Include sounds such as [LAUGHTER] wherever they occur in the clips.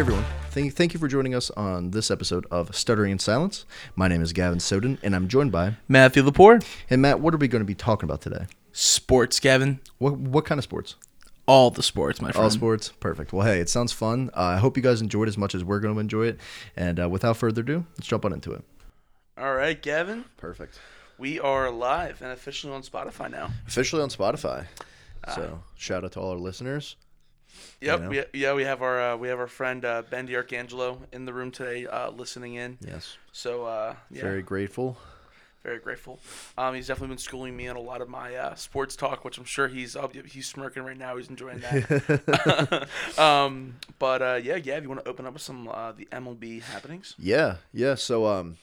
everyone. Thank, thank you for joining us on this episode of Stuttering in Silence. My name is Gavin Soden, and I'm joined by. Matthew Lepore. And Matt, what are we going to be talking about today? Sports, Gavin. What, what kind of sports? All the sports, my friend. All sports? Perfect. Well, hey, it sounds fun. Uh, I hope you guys enjoyed as much as we're going to enjoy it. And uh, without further ado, let's jump on into it. All right, Gavin. Perfect. We are live and officially on Spotify now. Officially on Spotify. So shout out to all our listeners. Yep. know? We, yeah, we have our uh, we have our friend uh, Ben D'Arcangelo in the room today, uh, listening in. Yes. So uh, yeah, Very very grateful. very grateful. Um, he's definitely been schooling me on a lot of my uh, sports talk, which I'm sure he's uh, he's smirking right now. He's enjoying that. [LAUGHS] [LAUGHS] um, but uh, yeah, yeah. If you want to open up with some uh, the MLB happenings. Yeah, yeah. So, um,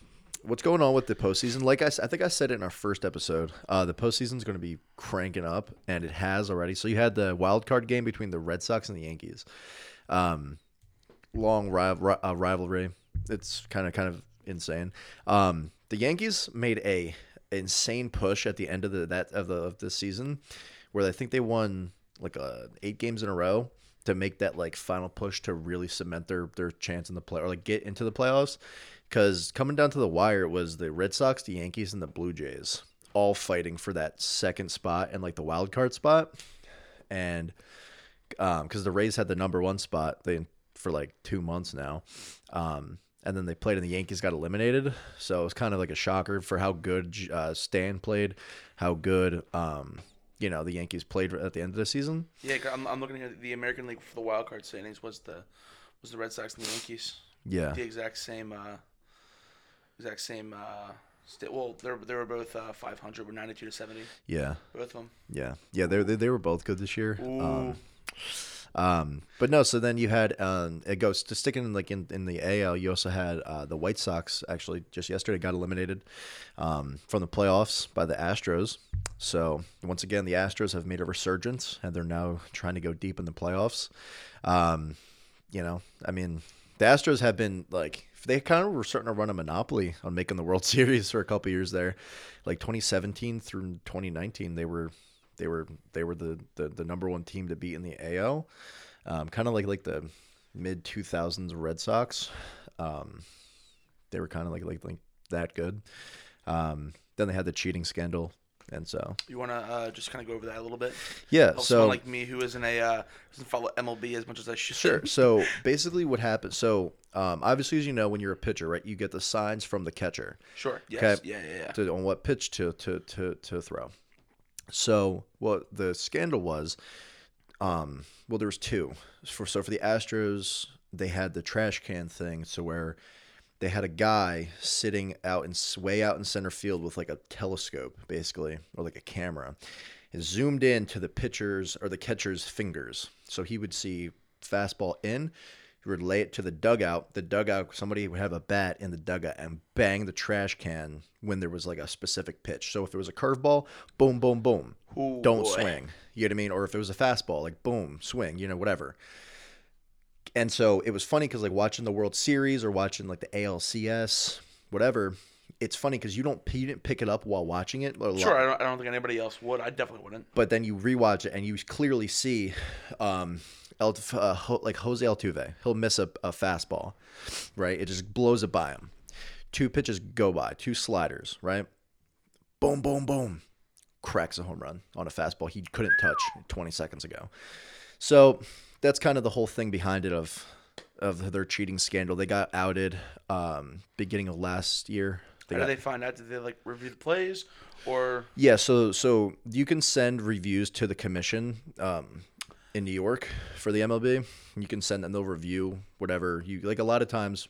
what's going on with the postseason? Like I, I think I said it in our first episode. Uh, the is going to be cranking up, and it has already. So you had the wild card game between the Red Sox and the Yankees. Um, long rival, uh, rivalry. It's kind of kind of insane. Um, the Yankees made a insane push at the end of the that of the of the season, where I think they won like uh, eight games in a row to make that like final push to really cement their their chance in the play or like get into the playoffs. Because coming down to the wire, it was the Red Sox, the Yankees, and the Blue Jays all fighting for that second spot and like the wild card spot. And because the Rays had the number one spot they for like two months now, um, and then they played and the Yankees got eliminated. So it was kind of like a shocker for how good uh, Stan played, how good um, you know the Yankees played at the end of the season. Yeah, I'm, I'm looking here. The American League for the wild card standings was the was the Red Sox and the Yankees. Yeah, the exact same uh exact same uh st- well they were, they were both uh 500 with 92 to 70 yeah, both of them yeah, yeah. They they, they were both good this year. Ooh. Um, um, but no, so then you had um, it goes to sticking like in, in the AL. You also had uh, the White Sox actually just yesterday got eliminated um, from the playoffs by the Astros. So once again, the Astros have made a resurgence and they're now trying to go deep in the playoffs. Um, you know, I mean, the Astros have been like they kind of were starting to run a monopoly on making the World [LAUGHS] Series for a couple years there, like 2017 through 2019. They were they were they were the the, the number one team to beat in the AL, um, kind of like like the mid 2000s Red Sox. Um, they were kind of like like like that good. Um, then they had the cheating scandal, and so you want to uh just kind of go over that a little bit yeah. Help So like me who isn't a uh doesn't follow mlb as much as i should Sure. [LAUGHS] So basically, what happens? So um, obviously, as you know, when you're a pitcher, right, you get the signs from the catcher sure yes Okay. yeah yeah yeah to, on what pitch to to to to throw. So what the scandal was, um, well, there was two. For so for the Astros, they had the trash can thing, so where they had a guy sitting out in way out in center field with like a telescope, basically, or like a camera, and zoomed in to the pitcher's or the catcher's fingers, so he would see fastball in. He would lay it to the dugout. The dugout, somebody would have a bat in the dugout and bang the trash can when there was like a specific pitch. So if it was a curveball, boom, boom, boom, Ooh, don't boy. swing. You know what I mean? Or if it was a fastball, like boom, swing. You know, whatever. And so it was funny because like watching the World Series or watching like the ALCS, whatever. It's funny because you don't you didn't pick it up while watching it. sure I don't, I don't think anybody else would. I definitely wouldn't. But then you rewatch it and you clearly see um El, uh, Ho- like Jose Altuve he'll miss a, a fastball right? It just blows it by him. Two pitches go by two sliders right? Boom boom boom. Cracks a home run on a fastball he couldn't touch 20 seconds ago. So that's kind of the whole thing behind it of of their cheating scandal they got outed um beginning of last year They how got- did they find out did they like review the plays or yeah, so so you can send reviews to the commission um, in New York for the MLB. You can send them; they'll review whatever you like. A lot of times,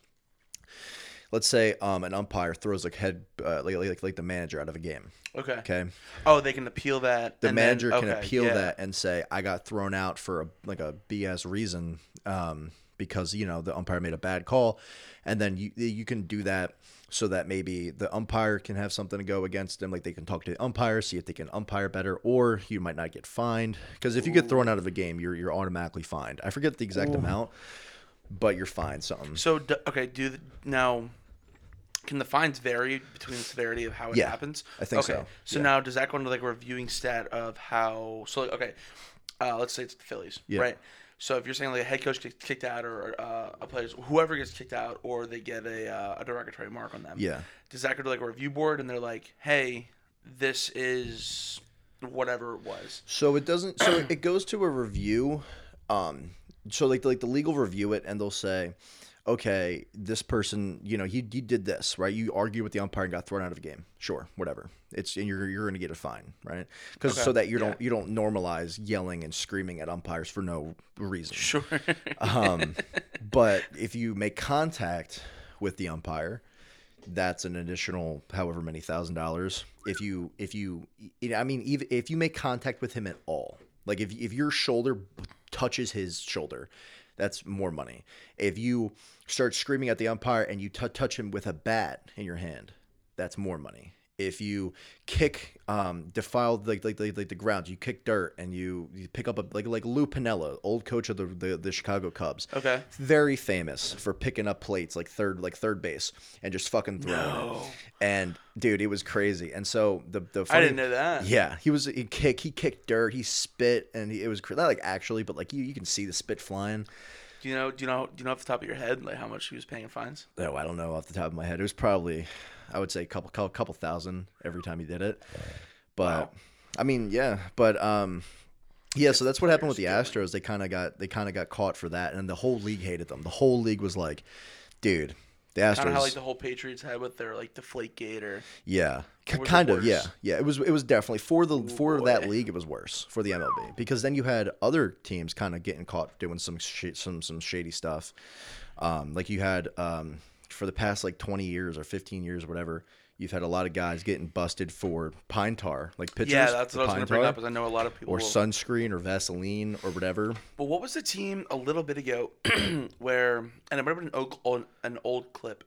let's say um, an umpire throws like head uh, like, like like the manager out of a game. Okay Okay, oh they can appeal that the and then- manager can okay, appeal yeah. that and say I got thrown out for a like a BS reason um, because you know the umpire made a bad call, and then you you can do that so that maybe the umpire can have something to go against them. Like they can talk to the umpire, see if they can umpire better, or you might not get fined because if you get thrown out of a game, you're you're automatically fined. I forget the exact amount, but you're fined something. So okay, do the, now can the fines vary between the severity of how it Yeah, happens? I think okay. so, So yeah. now does that go into like a reviewing stat of how? So like, okay, uh, let's say it's the Phillies, Yeah. right? So if you're saying like a head coach gets kicked out or uh, a player, whoever gets kicked out, or they get a, uh, a derogatory mark on them, Yeah. does that go to like a review board and they're like, hey, this is whatever it was. So it doesn't. So it goes to a review. Um. So like like the legal review it, and they'll say, okay, this person, you know, he, you did this right. You argue with the umpire and got thrown out of a game. Sure, whatever. It's and you're you're going to get a fine, right? Because Okay, so that you yeah. don't you don't normalize yelling and screaming at umpires for no reason. Sure. [LAUGHS] Um, but if you make contact with the umpire, that's an additional however many thousand dollars. If you if you I mean even if you make contact with him at all, like if if your shoulder touches his shoulder, that's more money. If you start screaming at the umpire and you t- touch him with a bat in your hand, that's more money. If you kick, um, defile like like like, like the ground, you kick dirt and you, you pick up a like like Lou Piniella, old coach of the the, the Chicago Cubs. Okay. Very famous for picking up plates like third like third base and just fucking throwing it. And dude, it was crazy. And so the the I didn't know that. yeah, he was he kick he kicked dirt, he spit, and he, it was not like actually, but like you you can see the spit flying. Do you know? Do you know? Do you know off the top of your head like how much he was paying in fines? Oh, I don't know off the top of my head. It was probably, I would say, a couple couple, couple thousand every time he did it. But Wow. I mean, yeah, but um, yeah. So that's what happened with the Astros. They kind of got they kind of got caught for that, and the whole league hated them. The whole league was like, dude, the Astros. Kind of how like the whole Patriots had with their like deflate gate or Yeah, Or kind of. Yeah, yeah. It was. It was definitely for the for that league. It was worse for the MLB because then you had other teams kind of getting caught doing some sh- some some shady stuff. Um, like you had um, for the past like twenty years or fifteen years or whatever. You've had a lot of guys getting busted for pine tar, like pitchers. yeah, that's what I was gonna bring up. Is I know a lot of people. or will- sunscreen or Vaseline or whatever. But what was the team a little bit ago [CLEARS THROAT] where, and I remember an old, an old clip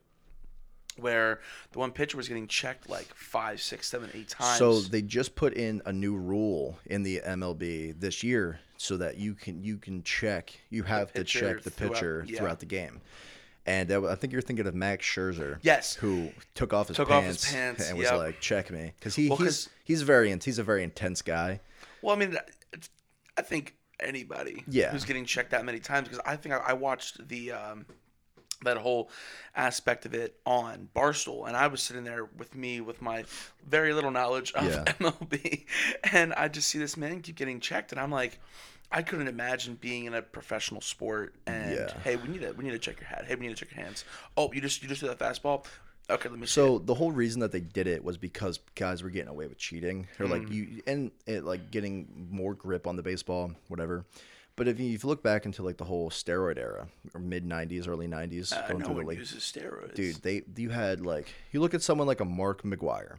where the one pitcher was getting checked like five, six, seven, eight times. So they just put in a new rule in the MLB this year, so that you can you can check you have to check the throughout- pitcher yeah. throughout the game. And I think you're thinking of Max Scherzer, Yes. who took off his Took off pants, his pants, and was yep. like, "Check me," because he Well, he's he's very he's a very intense guy. well, I mean, I think anybody Yeah. who's getting checked that many times because I think I, I watched the um, that whole aspect of it on Barstool, and I was sitting there with me with my very little knowledge of Yeah. [LAUGHS] MLB, and I just see this man keep getting checked, and I'm like. I couldn't imagine being in a professional sport and Yeah. hey, we need to we need to check your hat. Hey, we need to check your hands. Oh, you just you just do that fastball. Okay, let me see. So the whole reason that they did it was because guys were getting away with cheating, or like Mm. you and it like getting more grip on the baseball, whatever. But if you, if you look back into like the whole steroid era, or mid '90s, early '90s, Uh, going no through the one late uses steroids. dude they you had like you look at someone like a mark mcgwire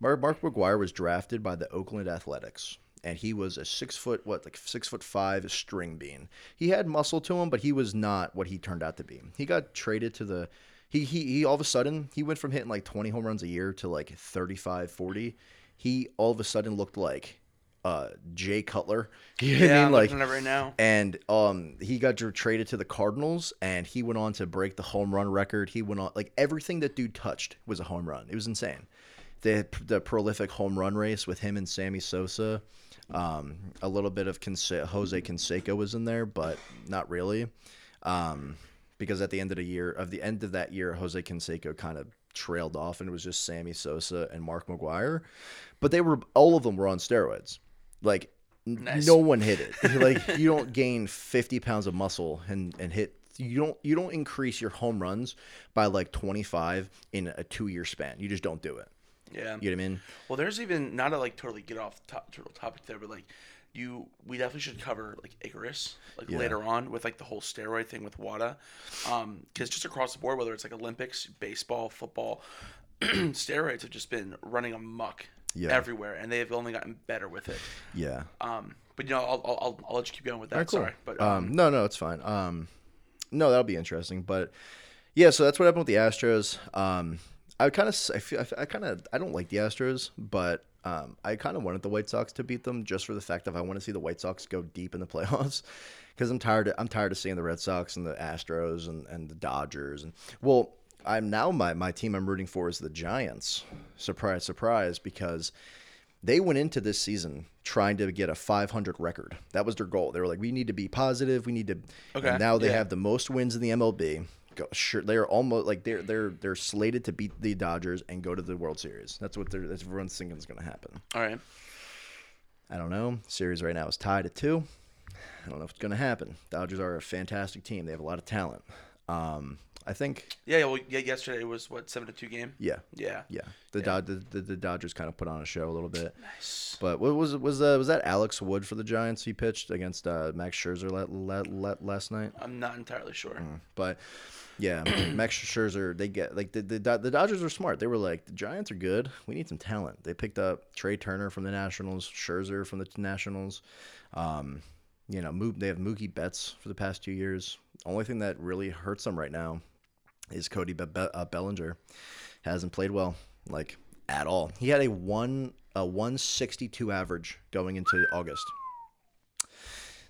mark, mark mcgwire was drafted by the oakland athletics and he was a six foot what like six foot five string bean he had muscle to him but he was not what he turned out to be he got traded to the he, he, he all of a sudden he went from hitting like 20 home runs a year to like 35 40 he all of a sudden looked like uh jay cutler [LAUGHS] you know yeah, i mean I'm like looking at it right now. and um, he got traded to the Cardinals, and he went on to break the home run record. He went on like everything that dude touched was a home run. It was insane. The the prolific home run race with him and Sammy Sosa. Um, a little bit of Conse- Jose Canseco was in there, but not really, um, because at the end of the year, of the end of that year, Jose Canseco kind of trailed off, and it was just Sammy Sosa and Mark McGwire. But they were all of them were on steroids. Like Nice. no one hit it. [LAUGHS] like you don't gain 50 pounds of muscle and and hit you don't you don't increase your home runs by like 25 in a 2 year span. You just don't do it. Yeah. You know what I mean? Well, there's even not to like totally get off the top, total topic there, but like you, we definitely should cover like Icarus like Yeah. later on with like the whole steroid thing with WADA, um, because just across the board, whether it's like Olympics, baseball, football, [CLEARS THROAT] steroids have just been running amok Yeah. everywhere, and they have only gotten better with it. Yeah. Um, but you know, I'll, I'll, I'll, I'll let you keep going with that. Right, cool. Sorry, but um, um, no, no, it's fine. Um, no, that'll be interesting. But yeah, so that's what happened with the Astros. Um, I kind of, I feel, I kind of, I don't like the Astros, but um, I kind of wanted the White Sox to beat them just for the fact of I want to see the White Sox go deep in the [LAUGHS] playoffs because I'm tired. Of, I'm tired of seeing the Red Sox and the Astros and, and the Dodgers and well, I'm now my my team I'm rooting for is the Giants. Surprise, surprise, because they went into this season trying to get a 500 record. That was their goal. They were like, we need to be positive. We need to. Okay, And now they yeah. have the most wins in the MLB. Go, sure, they're almost like they're they're they're slated to beat the Dodgers and go to the World Series. That's what they're that's everyone's thinking is going to happen. All right. I don't know. Series right now is tied at two. I don't know if it's going to happen. Dodgers are a fantastic team. They have a lot of talent. Um, I think, Yeah. Well, yeah. Yesterday was what seven to two game. yeah, Yeah. yeah. The Dod the, the, the Dodgers kind of put on a show a little bit. Nice. But what was was uh, was that Alex Wood for the Giants? He pitched against uh, Max Scherzer la- la- la- last night. I'm not entirely sure. But yeah, Max Scherzer, they get like the, the the Dodgers are smart. They were like the Giants are good. We need some talent. They picked up Trea Turner from the Nationals, Scherzer from the Nationals. Um, you know, Moo- they have Mookie Betts for the past two years. Only thing that really hurts them right now is Cody Be- Be- uh, Bellinger. Hasn't played well, like at all. He had a one a one sixty two average going into August.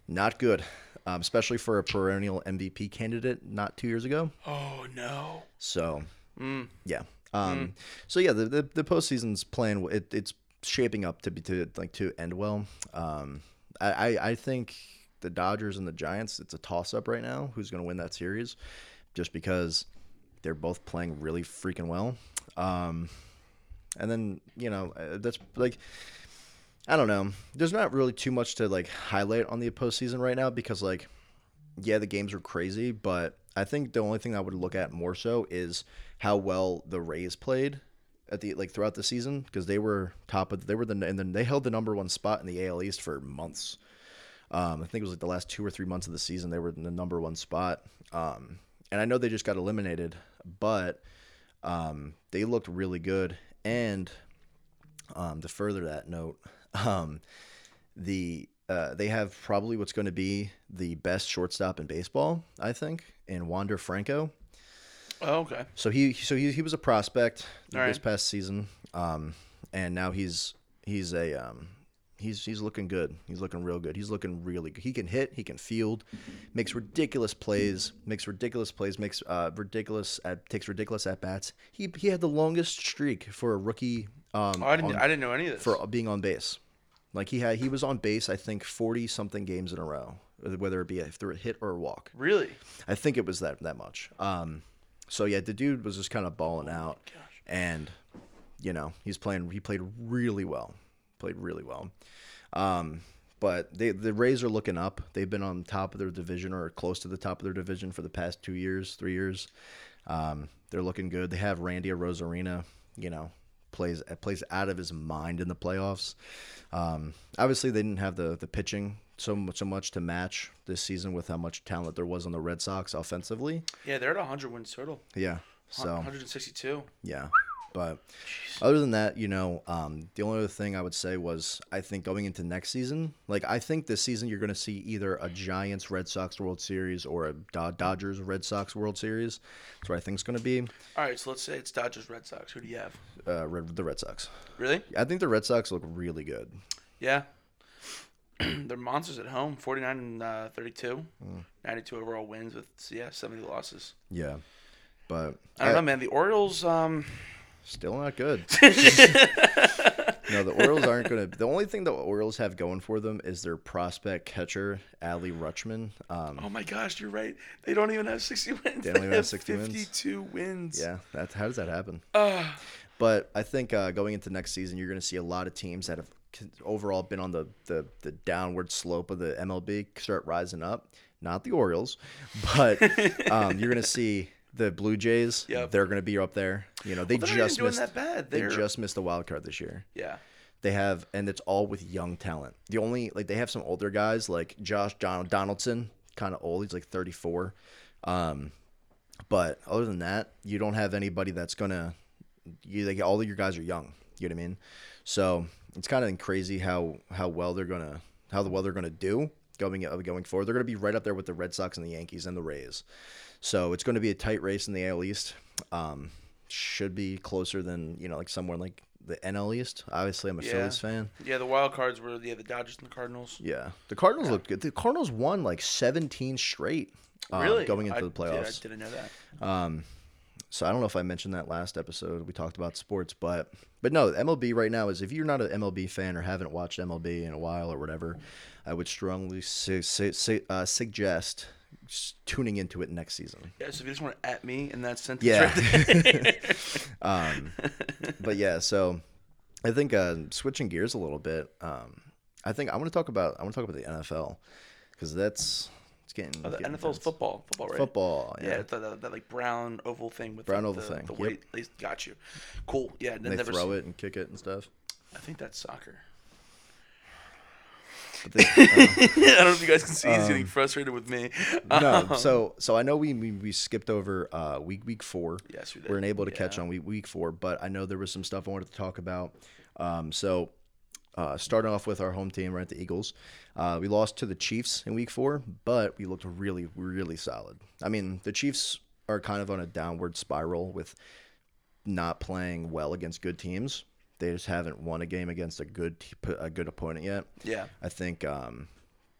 Not good, um, especially for a perennial MVP candidate not two years ago. Oh no. So Mm. yeah, um, so yeah, the, the the postseason's playing. It, it's shaping up to be to like to end well. Um, I, I I think the Dodgers and the Giants. It's a toss up right now. Who's going to win that series? Just because they're both playing really freaking well. Um, and then you know uh, that's like I don't know. There's not really too much to like highlight on the postseason right now because like yeah, the games were crazy, but I think the only thing I would look at more so is how well the Rays played at the like throughout the season because they were top of they were the and then they held the number one spot in the AL East for months. Um, I think it was like the last two or three months of the season they were in the number one spot. Um, and I know they just got eliminated, but um, they looked really good. And um, to further that note, um, the uh, they have probably what's going to be the best shortstop in baseball, I think, in Wander Franco. Oh, okay. So he so he, he was a prospect All this right. past season, um, and now he's he's a um, he's he's looking good. He's looking real good. He's looking really good. He can hit. He can field. Makes ridiculous plays. Makes ridiculous plays. Makes uh, ridiculous at, takes ridiculous at bats. He he had the longest streak for a rookie. Um, Oh, I didn't. on- I didn't know any of this. for being on base. Like he had, he was on base. I think forty something games in a row, whether it be a, through a hit or a walk. really. I think it was that that much. Um, so yeah, the dude was just kind of balling out, and you know he's playing. He played really well. Played really well. Um, but they the Rays are looking up. They've been on top of their division or close to the top of their division for the past two years, three years. Um, they're looking good. They have Randy Arozarena. You know, plays plays out of his mind in the playoffs. Um, obviously, they didn't have the the pitching so so much to match this season with how much talent there was on the Red Sox offensively. Yeah, they're at 100 wins total. Yeah. So 162. yeah, but other than that, you know, um, the only other thing I would say was I think going into next season, like I think this season you're going to see either a Giants Red Sox World Series or a Do- Dodgers Red Sox World Series. That's what I think it's going to be. All right, so let's say it's Dodgers, Red Sox. Who do you have? Uh, Red, the Red Sox. Really? I think the Red Sox look really good. Yeah. [CLEARS THROAT] They're monsters at home. 49 and uh, 32. Mm. 92 overall wins with yeah 70 losses. Yeah, but I don't know, man. The Orioles. Um. Still not good. [LAUGHS] no, the Orioles aren't going to. The only thing the Orioles have going for them is their prospect catcher, Adley Rutschman. Um, Oh my gosh, you're right. They don't even have 60 wins. They don't even have 60 wins? 52 wins. yeah, that how does that happen? Ah. But I think uh, going into next season, you're going to see a lot of teams that have overall been on the, the, the downward slope of the MLB start rising up. Not the Orioles, but [LAUGHS] um, you're going to see the Blue Jays. Yep. They're going to be up there. You know, they Well, just missed. that bad. They just missed the wild card this year. yeah. They have, and it's all with young talent. The only like they have some older guys like Josh Don- Donaldson, kind of old. He's like 34. Um, but other than that, you don't have anybody that's gonna. You like all of your guys are young. You know what I mean? So it's kind of crazy how how well they're gonna how well they're gonna do going going forward. They're gonna be right up there with the Red Sox and the Yankees and the Rays. So it's going to be a tight race in the AL East. Um, should be closer than you know like somewhere like the NL East. Obviously, I'm a Yeah. Phillies fan. Yeah, the wild cards were yeah the Dodgers and the Cardinals. Yeah, the Cardinals looked good. The Cardinals won like 17 straight. um, really? going into I, the yeah, I playoffs. didn't know that. so I don't know if I mentioned that last episode. We talked about sports, but but no, MLB right now is if you're not an MLB fan or haven't watched MLB in a while or whatever, I would strongly su- su- su- uh, suggest tuning into it next season. Yeah, so if you just want to at me in that sentence Yeah. right there. [LAUGHS] Um, but yeah, so I think uh, switching gears a little bit. Um, I think I want to talk about I want to talk about the NFL because that's it's getting, Oh, the getting NFL's football. Football, right? Football, Yeah, yeah. it's that, like brown oval thing with Brown like, oval the, thing, The yep. least got you. Cool. Yeah, And they never throw seen- it and kick it and stuff. I think that's soccer. They, [LAUGHS] uh, I don't know if you guys can see. He's getting frustrated with me. Um, no, Um, so so I know we we, we skipped over uh, week week four. Yes, we We're did. unable to catch on week week four, but I know there was some stuff I wanted to talk about. Um, so uh, starting off with our home team, right, the Eagles. Uh, we lost to the Chiefs in week four, but we looked really really solid. I mean, the Chiefs are kind of on a downward spiral with not playing well against good teams. They just haven't won a game against a good a good opponent yet. yeah. I think um,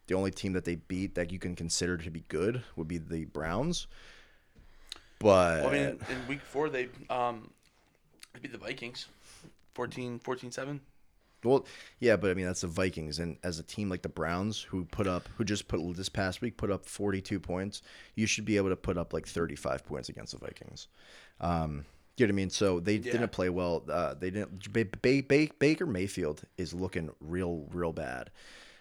the only team that they beat that you can consider to be good would be the Browns. But Well, I mean, in week four, they um, they beat the Vikings 14 14 7. well, yeah, but I mean that's the Vikings, and as a team like the Browns, who put up, who just put this past week put up forty-two points, you should be able to put up like thirty-five points against the Vikings. Um, you know what I mean? So they Yeah. didn't play well. Uh, they didn't. Ba- ba- Ba- Baker Mayfield is looking real, real bad.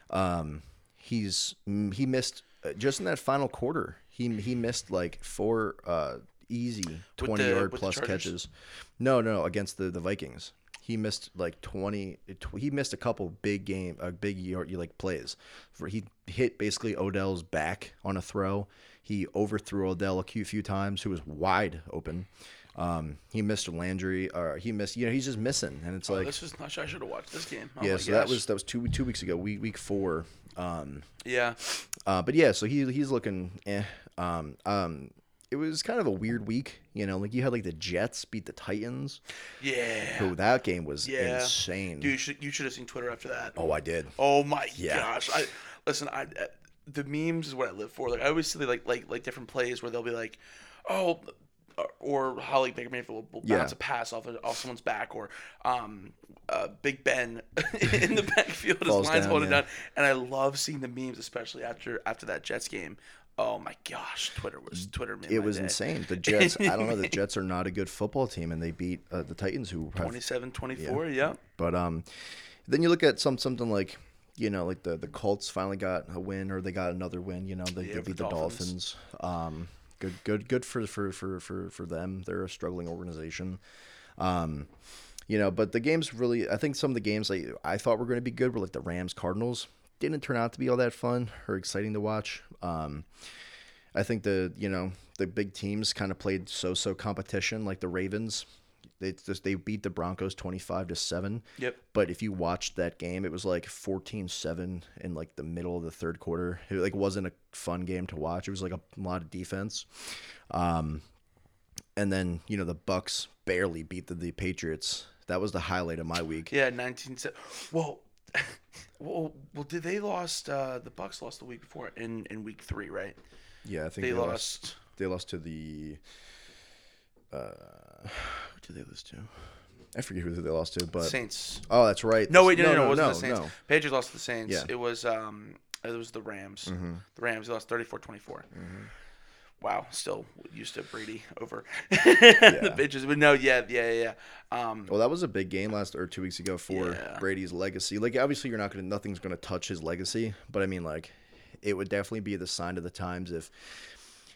Um, he's he missed uh, just in that final quarter. He he missed like four uh, easy twenty the- yard plus catches. No, no, against the the Vikings. He missed like twenty. tw- He missed a couple big game, uh, big yard, like plays. For he hit basically Odell's back on a throw. He overthrew Odell a few few times, who was wide open. Um, he missed Landry, or he missed. You know, he's just missing, and it's Oh, like this not. I should have watched this game. Oh yeah. So that was that was two two weeks ago, week week four. Um, yeah. uh, but yeah, so he he's looking. Eh. Um, um, it was kind of a weird week, you know. Like you had like the Jets beat the Titans. Yeah. Who that game was Yeah. insane. Dude, you should you should have seen Twitter after that. Oh, I did. Oh my Yeah. gosh! I listen. I the memes is what I live for. Like I always see like like like different plays where they'll be like, oh, or- how like Baker Mayfield will Yeah. bounce a pass off off someone's back, or um, uh, Big Ben [LAUGHS] in the backfield, his lines down, holding yeah. down. And I love seeing the memes, especially after after that Jets game. Oh my gosh, Twitter was Twitter. It was day. insane. The [LAUGHS] Jets. I don't know. The Jets are not a good football team, and they beat uh, the Titans, who have 27-24, yeah. But um, then you look at some something like you know like the the Colts finally got a win or they got another win. You know they, Yeah, they beat the the Dolphins. Dolphins. Um, good good good for for for for for them. They're a struggling organization. Um, you know, but the games really. I think some of the games like I thought were going to be good were like the Rams Cardinals. Didn't turn out to be all that fun or exciting to watch. Um, I think the you know the big teams kind of played so-so competition like the Ravens. They just they beat the Broncos 25 to 7. Yep. But if you watched that game, it was like 14-7 in like the middle of the third quarter. It like wasn't a fun game to watch. It was like a lot of defense. Um and then, you know, the Bucs barely beat the, the Patriots. That was the highlight of my week. Yeah, nineteen. se- Well, [LAUGHS] well, well. Did they lost? Uh, the Bucs lost the week before in in week three, right? Yeah, I think They they, lost. lost. They lost to the uh [SIGHS] who did they lose to? I forget who they lost to, but Saints. Oh, that's right. No, wait, no, no, no, it wasn't no, the Saints. no. Patriots lost to the Saints. Yeah. It was um, it was the Rams. Mm-hmm. The Rams they lost 34-24. Wow, still used to Brady over [LAUGHS] the bitches, but no, yeah, yeah, yeah. yeah. Um, Well, that was a big game last or two weeks ago for Yeah. Brady's legacy. Like, obviously, you're not gonna, nothing's gonna touch his legacy. But I mean, like, it would definitely be the sign of the times if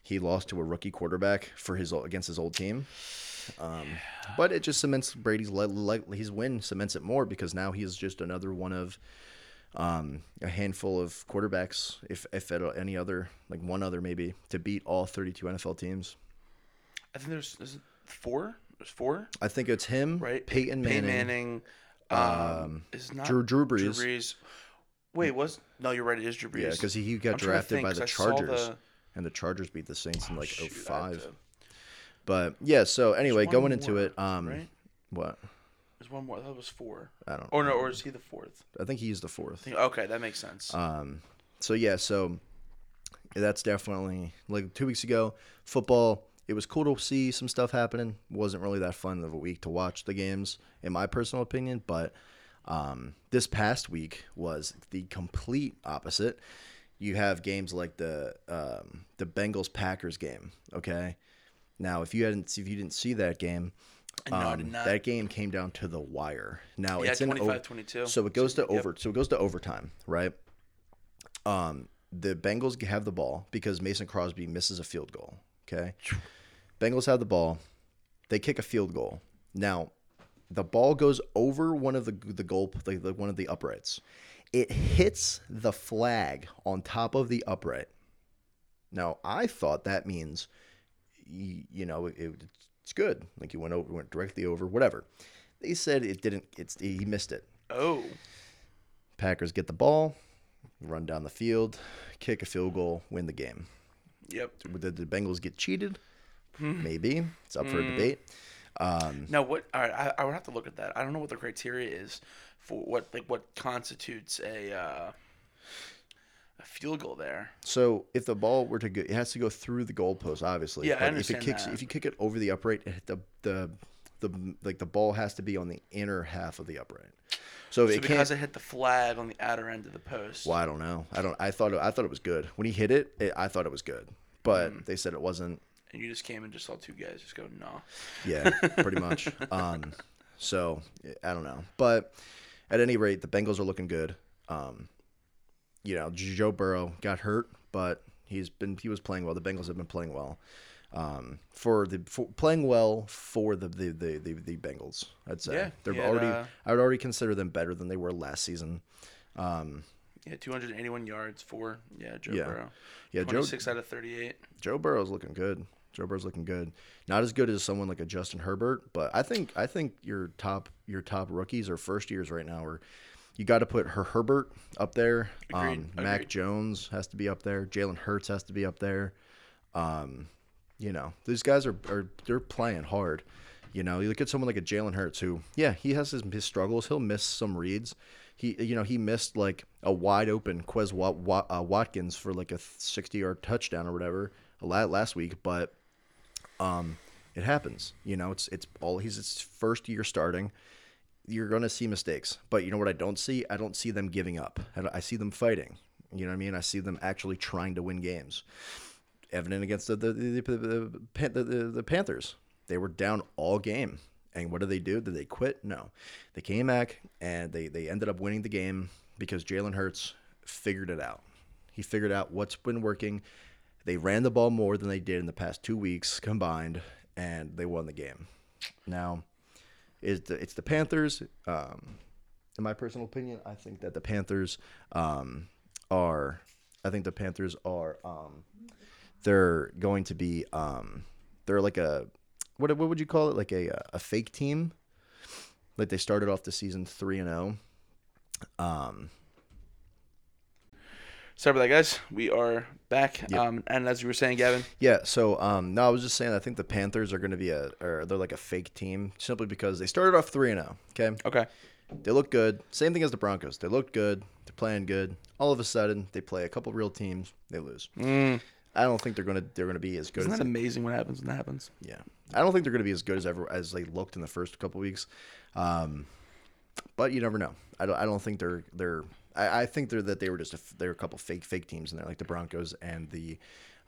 he lost to a rookie quarterback for his against his old team. Um, but it just cements Brady's le- le- his win cements it more because now he is just another one of um, a handful of quarterbacks, if if at any other, like one other maybe, to beat all 32 NFL teams. I think there's it four. There's four, I think it's him, right? Peyton Manning, Peyton Manning. Um, um, is not Drew, Drew Brees. Drew Brees. Wait, was no? You're right. It is Drew Brees. Yeah, because he, he got I'm drafted think, by the Chargers, and the Chargers beat the Saints in like Shoot, 05. But yeah, so anyway, going into more, it, um, right? what? There's one more. That was four. I don't. Or no, or is he the fourth? I think he's the fourth. Think- Okay, that makes sense. Um, so yeah, so that's definitely like two weeks ago. Football, it was cool to see some stuff happening. wasn't really that fun of a week to watch the games, in my personal opinion. But um, this past week was the complete opposite. You have games like the um, the Bengals Packers game. Okay, now if you hadn't if you didn't see that game, um, that game came down to the wire. Now Yeah, it's in o- 25-22. so it goes to Yep. over. So it goes to overtime, right? Um, the Bengals have the ball because Mason Crosby misses a field goal. Okay, Bengals have the ball. They kick a field goal. Now, the ball goes over one of the the goal, like the, one of the uprights. It hits the flag on top of the upright. Now, I thought that means, you, know, it, it's good. Like you went over, went directly over, whatever. They said it didn't. It's he missed it. Oh, Packers get the ball, run down the field, kick a field goal, win the game. yep. Did the Bengals get cheated? Hmm. Maybe it's up for a debate. Now what? All right, I, I would have to look at that. I don't know what the criteria is for what like what constitutes a uh, a field goal there. So if the ball were to go, it has to go through the goalpost, obviously. Yeah, I but if it understand kicks, that. if you kick it over the upright, the the the like the ball has to be on the inner half of the upright. So, So it because it hit the flag on the outer end of the post. well, I don't know. I don't. I thought. It, I thought it was good when he hit it. it I thought it was good, but Hmm. they said it wasn't. And you just came and just saw two guys just go, nah. Yeah, pretty much. [LAUGHS] Um, so I don't know, but at any rate, the Bengals are looking good. Um, you know, Joe Burrow got hurt, but he's been he was playing well. The Bengals have been playing well. Um, for the for playing well for the the, the, the, the Bengals, I'd say Yeah, they're had, already. uh, I would already consider them better than they were last season. Yeah, 281 yards for yeah Joe Yeah. Burrow. Yeah, Joe 26 out of 38. Joe Burrow's looking good. Joe Burrow's looking good. Not as good as someone like a Justin Herbert, but I think I think your top your top rookies or first years right now are you got to put her Herbert up there. Agreed, Um, Mac agreed. Jones has to be up there. Jalen Hurts has to be up there. Um, you know, these guys are, are they're playing hard. You know, you look at someone like a Jalen Hurts who, yeah, he has his, his struggles. He'll miss some reads. He, you know, he missed like a wide open Quez Wat, Wat, uh, Watkins for like a 60 yard touchdown or whatever last week, but um, it happens. You know, it's it's all he's his first year starting. You're gonna see mistakes, but you know what I don't see? I don't see them giving up. I, see them fighting. You know what I mean? I see them actually trying to win games. Evident against the the the, the, the, the, the, the Panthers, they were down all game, and what did they do? Did they quit? No, they came back and they they ended up winning the game because Jalen Hurts figured it out. He figured out what's been working. They ran the ball more than they did in the past two weeks combined, and they won the game. Now, is the, it's the Panthers. Um, in my personal opinion, I think that the Panthers um, are. I think the Panthers are. Um, they're going to be. Um, they're like a. What what would you call it? Like a a fake team. Like they started off the season three and zero. Um, Sorry about that, guys. We are back. Um, and as you were saying, Gavin, Yeah, so um, no, I was just saying I think the Panthers are going to be a, or they're like a fake team simply because they started off three and zero. Okay, okay, they look good. Same thing as the Broncos. They looked good. They're playing good. All of a sudden, they play a couple real teams. They lose. I don't think they're gonna they're gonna be as good isn't as that amazing what happens when that happens? yeah. I don't think they're gonna be as good as ever as they looked in the first couple weeks. Um, but you never know. I don't I don't think they're they're. I, I think they're that they were just a, f- they're a couple fake fake teams in there like the Broncos and the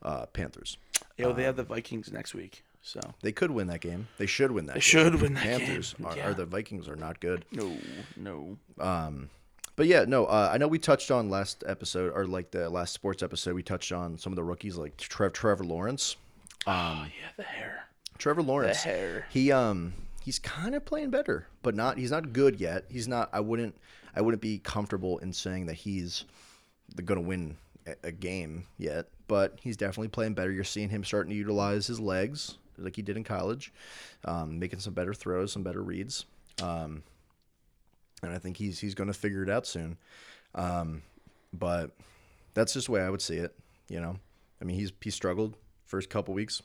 uh, Panthers. Yeah, well, they have the Vikings next week, so They could win that game. They should win that. They game. should win that Panthers game. Are, Yeah. are the Vikings are not good. no, no. But yeah, no. Uh, I know we touched on last episode or like the last sports episode. We touched on some of the rookies like Trev, Trevor Lawrence. oh yeah, the hair. Trevor Lawrence. hair. He um he's kind of playing better, but not. He's not good yet. He's not. I wouldn't. I wouldn't be comfortable in saying that he's going to win a, game yet. But he's definitely playing better. You're seeing him starting to utilize his legs like he did in college, um, making some better throws, some better reads. Um, and I think he's he's going to figure it out soon. Um, but that's just the way I would see it. You know, I mean, he's he struggled first couple weeks.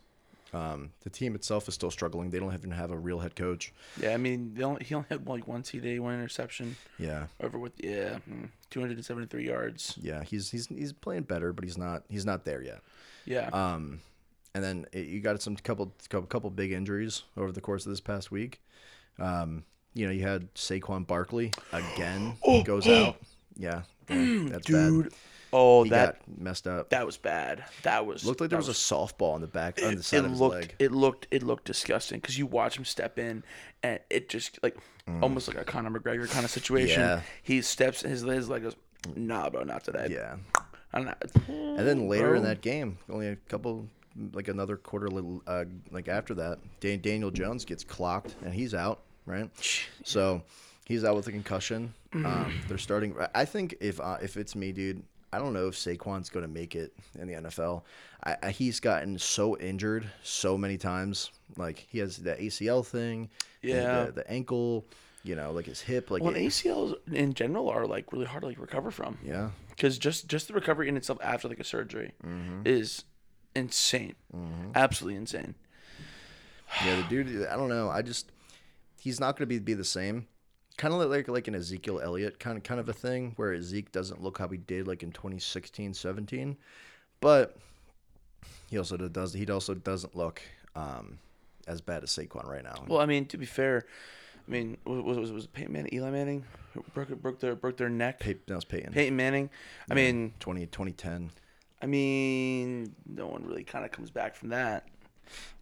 Um, the team itself is still struggling. They don't even have a real head coach. Yeah, I mean, they only, he only had like one TD, one interception. Yeah, Over with yeah, mm, 273 yards. yeah, he's he's he's playing better, but he's not he's not there yet. Yeah, Um, and then it, you got some couple, couple couple big injuries over the course of this past week. Um, you know, you had Saquon Barkley again [GASPS] goes out. Yeah, yeah, that's Dude, bad. Oh He that messed up. that was bad. That was Looked like there was, a softball on the back on the side it of his looked leg. it looked it looked disgusting because you watch him step in and it just like almost like a Conor McGregor kind of situation. Mm. Yeah. He steps his his leg goes, nah, bro, not today. Yeah, and then later in that game, only a couple, like another quarter, little, uh, like after that, Dan- Daniel Jones gets clocked and he's out. Right, so he's out with a concussion. Um, they're starting. I think if uh, if it's me, dude, I don't know if Saquon's going to make it in the NFL. I, I, he's gotten so injured so many times. Like he has the ACL thing, Yeah. the, the ankle, you know, like his hip, like Well, it- ACLs in general are like really hard to like recover from. yeah, because just just the recovery in itself after like a surgery Mm-hmm. is insane, absolutely insane. Yeah, the dude. I don't know. I just he's not going to be be the same. Kind of like like an Ezekiel Elliott kind of kind of a thing where Zeke doesn't look how he did like in 2016, 17, but he also does he also doesn't look um, as bad as Saquon right now. Well, I mean, to be fair, I mean, was was, was it Peyton Manning, Eli Manning, who broke broke their broke their neck? Pey- that was Peyton. Peyton Manning. I mean, 20, 2010. I mean, no one really kind of comes back from that.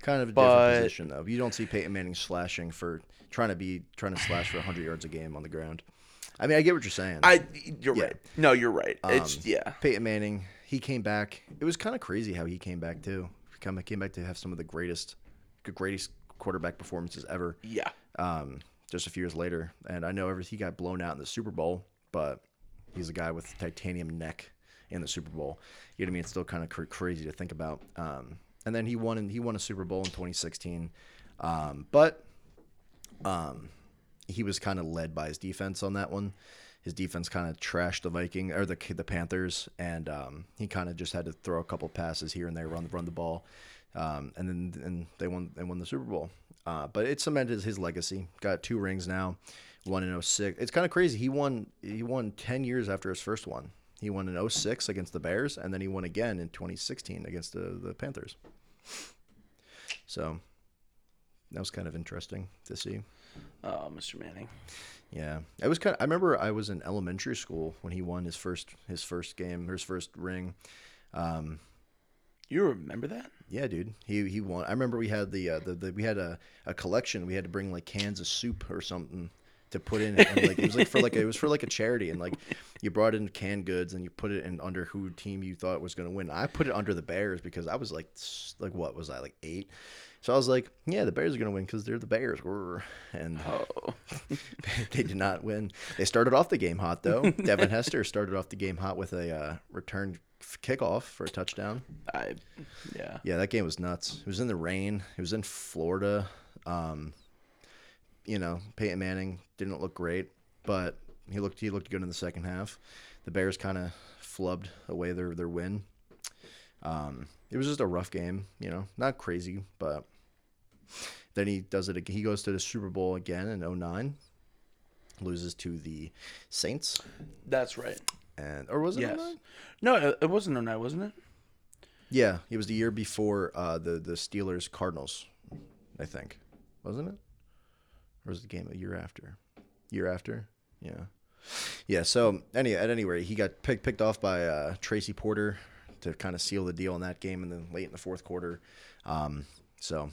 Kind of a But- different position though. You don't see Peyton Manning slashing for trying to be trying to slash for 100 yards a game on the ground. I mean, I get what you're saying. I, you're Yeah. right. No, you're right. Um, it's yeah. Peyton Manning, he came back. It was kind of crazy how he came back too. He come came back to have some of the greatest, greatest quarterback performances ever. Yeah. Um, just a few years later, and I know every he got blown out in the Super Bowl, but he's a guy with titanium neck in the Super Bowl. You know what I mean? It's still kind of cr- crazy to think about. Um, and then he won and he won a Super Bowl in 2016, um, but um, he was kind of led by his defense on that one. His defense kind of trashed the Viking or the the Panthers, and um, he kind of just had to throw a couple passes here and there, run run the ball, um, and then and they won they won the Super Bowl. Uh, but it cemented his legacy. Got two rings now, one in 06. It's kind of crazy. He won he won ten years after his first one. He won in 06 against the Bears, and then he won again in 2016 against the, the Panthers. So that was kind of interesting to see. Oh, Mr. Manning. Yeah, it was kind. Of, I remember I was in elementary school when he won his first his first game, his first ring. Um, You remember that? yeah, dude, he he won. I remember we had the uh, the, the we had a, a collection. We had to bring like cans of soup or something to put in, and like it was like for like a, it was for like a charity, and like you brought in canned goods and you put it in under who team you thought was going to win. I put it under the Bears because I was like like what was I like eight. So I was like, yeah, the Bears are going to win because they're the Bears. And Oh, [LAUGHS] they did not win. They started off the game hot though. [LAUGHS] Devin Hester started off the game hot with a uh, return kickoff for a touchdown. I, yeah. Yeah, that game was nuts. It was in the rain. It was in Florida. Um, you know, Peyton Manning didn't look great, but he looked he looked good in the second half. The Bears kind of flubbed away their their win. Um, it was just a rough game, you know, not crazy, but then he does it. ag- He goes to the Super Bowl again in 09, loses to the Saints, That's right. and or was it? Yes. 09? No, it- wasn't no night, wasn't it? Yeah, it was the year before uh, the the Steelers Cardinals, I think, wasn't it? Or was the game a year after? Year after? Yeah, yeah. So any at any rate, he got picked picked off by uh, Tracy Porter to kind of seal the deal in that game, and then late in the fourth quarter. Um, so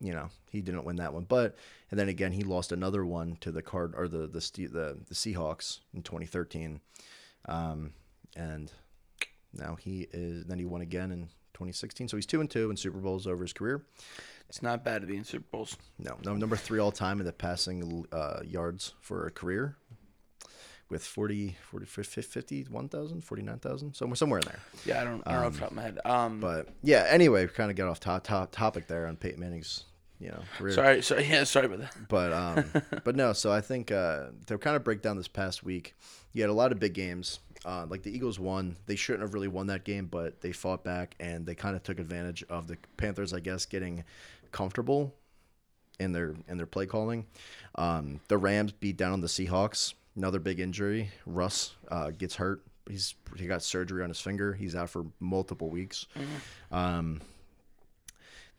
you know he didn't win that one, but and then again he lost another one to the card or the the the, the Seahawks in 2013, um, and now he is. Then he won again in 2016. So he's two and two in Super Bowls over his career. It's not bad to be in Super Bowls. No, no number three all time in the passing uh, yards for a career, with 40, 40 50, 51,000, 49,000, somewhere somewhere in there. Yeah, I don't, I don't know off the top of my head. Um, But yeah, anyway, we kind of got off top, top topic there on Peyton Manning's you know career. sorry, sorry, [LAUGHS] yeah, sorry about that. But um, [LAUGHS] but no. So I think uh, to kind of break down this past week, you had a lot of big games. Uh, like the Eagles won. They shouldn't have really won that game, but they fought back and they kind of took advantage of the Panthers, I guess, getting comfortable in their in their play calling. Um, the Rams beat down on the Seahawks. Another big injury. Russ uh, gets hurt. He's he got surgery on his finger. He's out for multiple weeks. Um,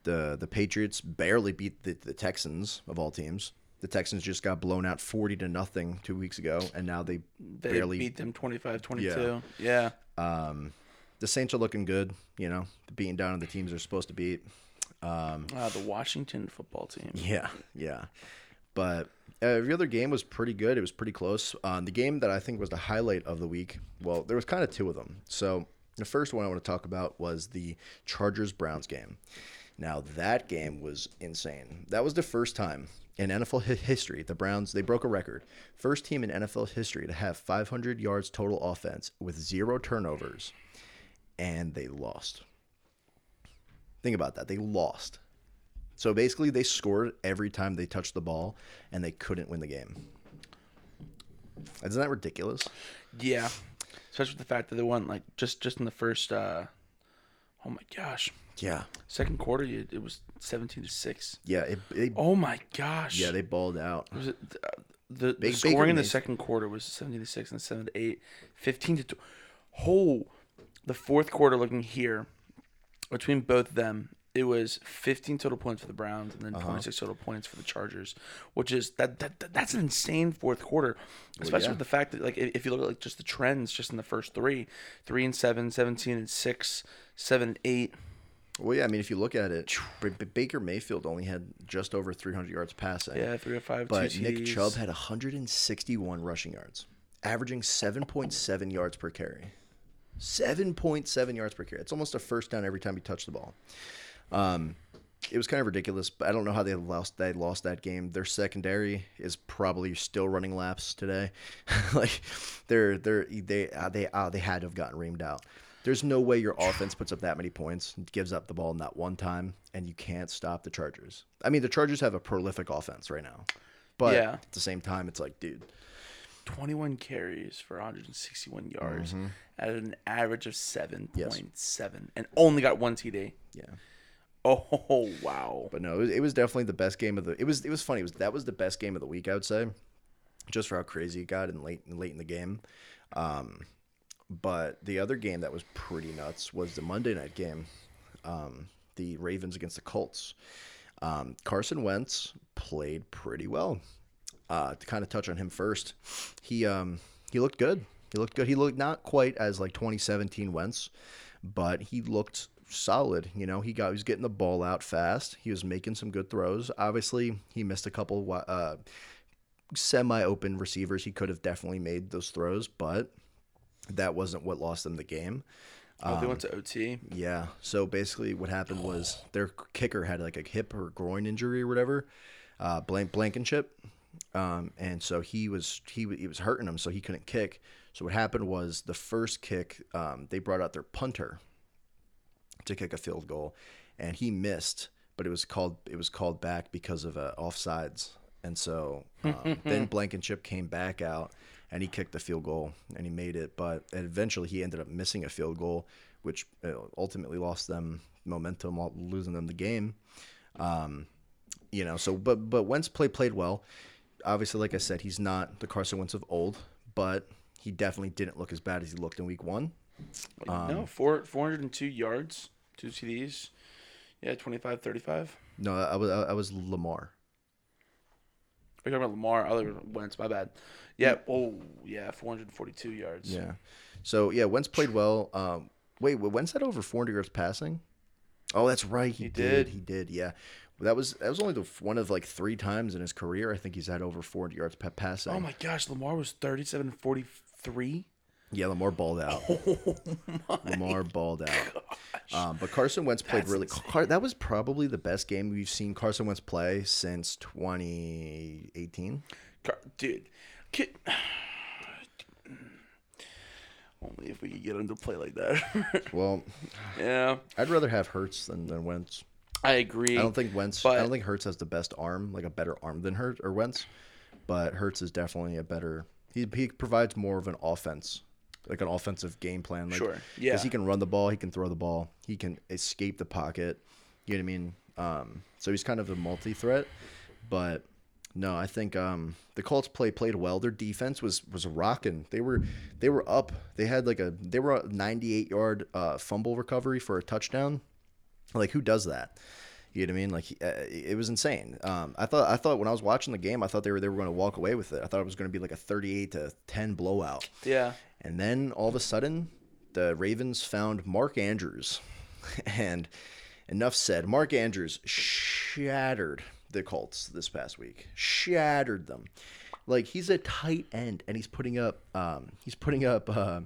the the Patriots barely beat the, the Texans of all teams. The Texans just got blown out forty to nothing two weeks ago, and now they, They barely beat them 25-22. Yeah. Um, the Saints are looking good. You know, beating down on the teams they're supposed to beat. Um, Uh, the Washington football team. yeah, yeah. But uh, every other game was pretty good. It was pretty close. Um, the game that I think was the highlight of the week. Well, there was kind of two of them. So the first one I want to talk about was the Chargers Browns game. Now that game was insane. That was the first time in NFL history the Browns they broke a record. First team in NFL history to have 500 yards total offense with zero turnovers, and they lost. Think about that. They lost. So basically, they scored every time they touched the ball, and they couldn't win the game. Isn't that ridiculous? Yeah. Especially with the fact that they won like just just in the first uh oh my gosh. Yeah, Second quarter it, it was 17 to 6. yeah, it, it- Oh my gosh. yeah. They balled out. was it uh, the, the Baker scoring in the Mayfield- second quarter was 17 to 6 and 7 to 8 15 to 2 whole the fourth quarter looking here between both of them it was 15 total points for the Browns and then Uh-huh. 26 total points for the Chargers which is that, that, that that's an insane fourth quarter especially yeah. with the fact that like if you look at like just the trends just in the first three 3 and 7 17 and 6 7 and 8 Well, yeah. I mean, if you look at it, Baker Mayfield only had just over 300 yards passing. yeah 3 or 5 But two Nick Chubb had 161 rushing yards, averaging 7.7 yards per carry. 7.7 yards per carry. It's almost a first down every time he touched the ball. Um, it was kind of ridiculous, but I don't know how they lost. They lost that game. Their secondary is probably still running laps today. [LAUGHS] like they're they're they uh, they uh, they had to have gotten reamed out. There's no way your offense puts up that many points, gives up the ball not one time, and you can't stop the Chargers. I mean, the Chargers have a prolific offense right now, but Yeah. at the same time, it's like, dude, 21 carries for 161 yards Mm-hmm. at an average of 7.7 and only got one TD. yeah. Oh, wow. But no, it was, it was definitely the best game of the. It was it was funny. It was that was the best game of the week. I would say, just for how crazy it got and late late in the game. Um, but the other game that was pretty nuts was the Monday night game, um, the Ravens against the Colts. Um, Carson Wentz played pretty well. Uh, to kind of touch on him first, he um, he looked good. He looked good. He looked not quite as like 2017 Wentz, but he looked solid. You know, he got he was getting the ball out fast. He was making some good throws. Obviously, he missed a couple uh, semi-open receivers. He could have definitely made those throws, but that wasn't what lost them the game. Oh, they went to OT. Yeah. So basically, what happened was their kicker had like a hip or groin injury or whatever, uh, blank Blankenship, um, and so he was he he was hurting him, so he couldn't kick. So what happened was the first kick, um, they brought out their punter to kick a field goal, and he missed, but it was called it was called back because of uh, offsides, and so um, [LAUGHS] then Blankenship came back out and he kicked the field goal and he made it, but eventually he ended up missing a field goal, which uh, ultimately lost them momentum, while losing them the game. Um, you know, so but but Wentz play played well. Obviously, like I said, he's not the Carson Wentz of old, but he definitely didn't look as bad as he looked in Week One. Um, no, four, 402 yards, two TDs. Yeah, 25, 35. No, I was I was Lamar. Are you talking about Lamar? Other Wentz, my bad. Yeah, oh, yeah, 442 yards. Yeah. So yeah, Wentz played well. Um, wait, Wentz had over 400 yards passing. Oh, that's right. He, He did. did. He did. Yeah. That was that was only the one of like three times in his career I think he's had over 400 yards pa- passing. Oh, my gosh. Lamar was 37 and 43. Yeah, Lamar balled out. [LAUGHS] Lamar balled out. Um, but Carson Wentz played That's really. Car- that was probably the best game we've seen Carson Wentz play since 2018. Car- Dude. Kid. [SIGHS] Only if we could get him to play like that. [LAUGHS] Well, yeah, I'd rather have Hurts than, than Wentz. I agree. I don't think Wentz. But- I don't think Hurts has the best arm, like a better arm than Hurts or Wentz. But Hurts is definitely a better. He he provides more of an offense, like an offensive game plan. Like, Sure, yeah. Because he can run the ball, he can throw the ball, he can escape the pocket. You know what I mean? Um, so he's kind of a multi-threat. But no, I think um, the Colts play played well. Their defense was was rocking. They were they were up. They had like a they were a 98 yard uh, fumble recovery for a touchdown. Like who does that? You know what I mean? Like uh, it was insane. Um, I thought I thought when I was watching the game, I thought they were they were going to walk away with it. I thought it was going to be like a thirty-eight to ten blowout. Yeah. And then all of a sudden, the Ravens found Mark Andrews. [LAUGHS] And enough said. Mark Andrews shattered the Colts this past week. Shattered them. Like he's a tight end and he's putting up um, he's putting up uh,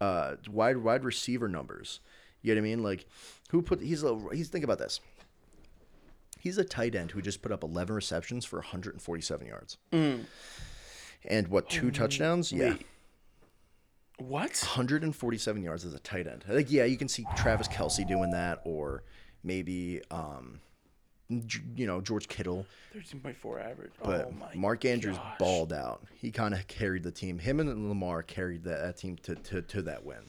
uh, wide wide receiver numbers. You know what I mean? Like who put he's a he's think about this. He's a tight end who just put up 11 receptions for 147 yards. And what, two touchdowns? Yeah. What? 147 yards as a tight end. Like, yeah, you can see Travis Kelce doing that, or maybe, um, you know, George Kittle. 13.4 average. But oh my Mark Andrews gosh. balled out. He kind of carried the team. Him and Lamar carried that, that team to, to, to that win.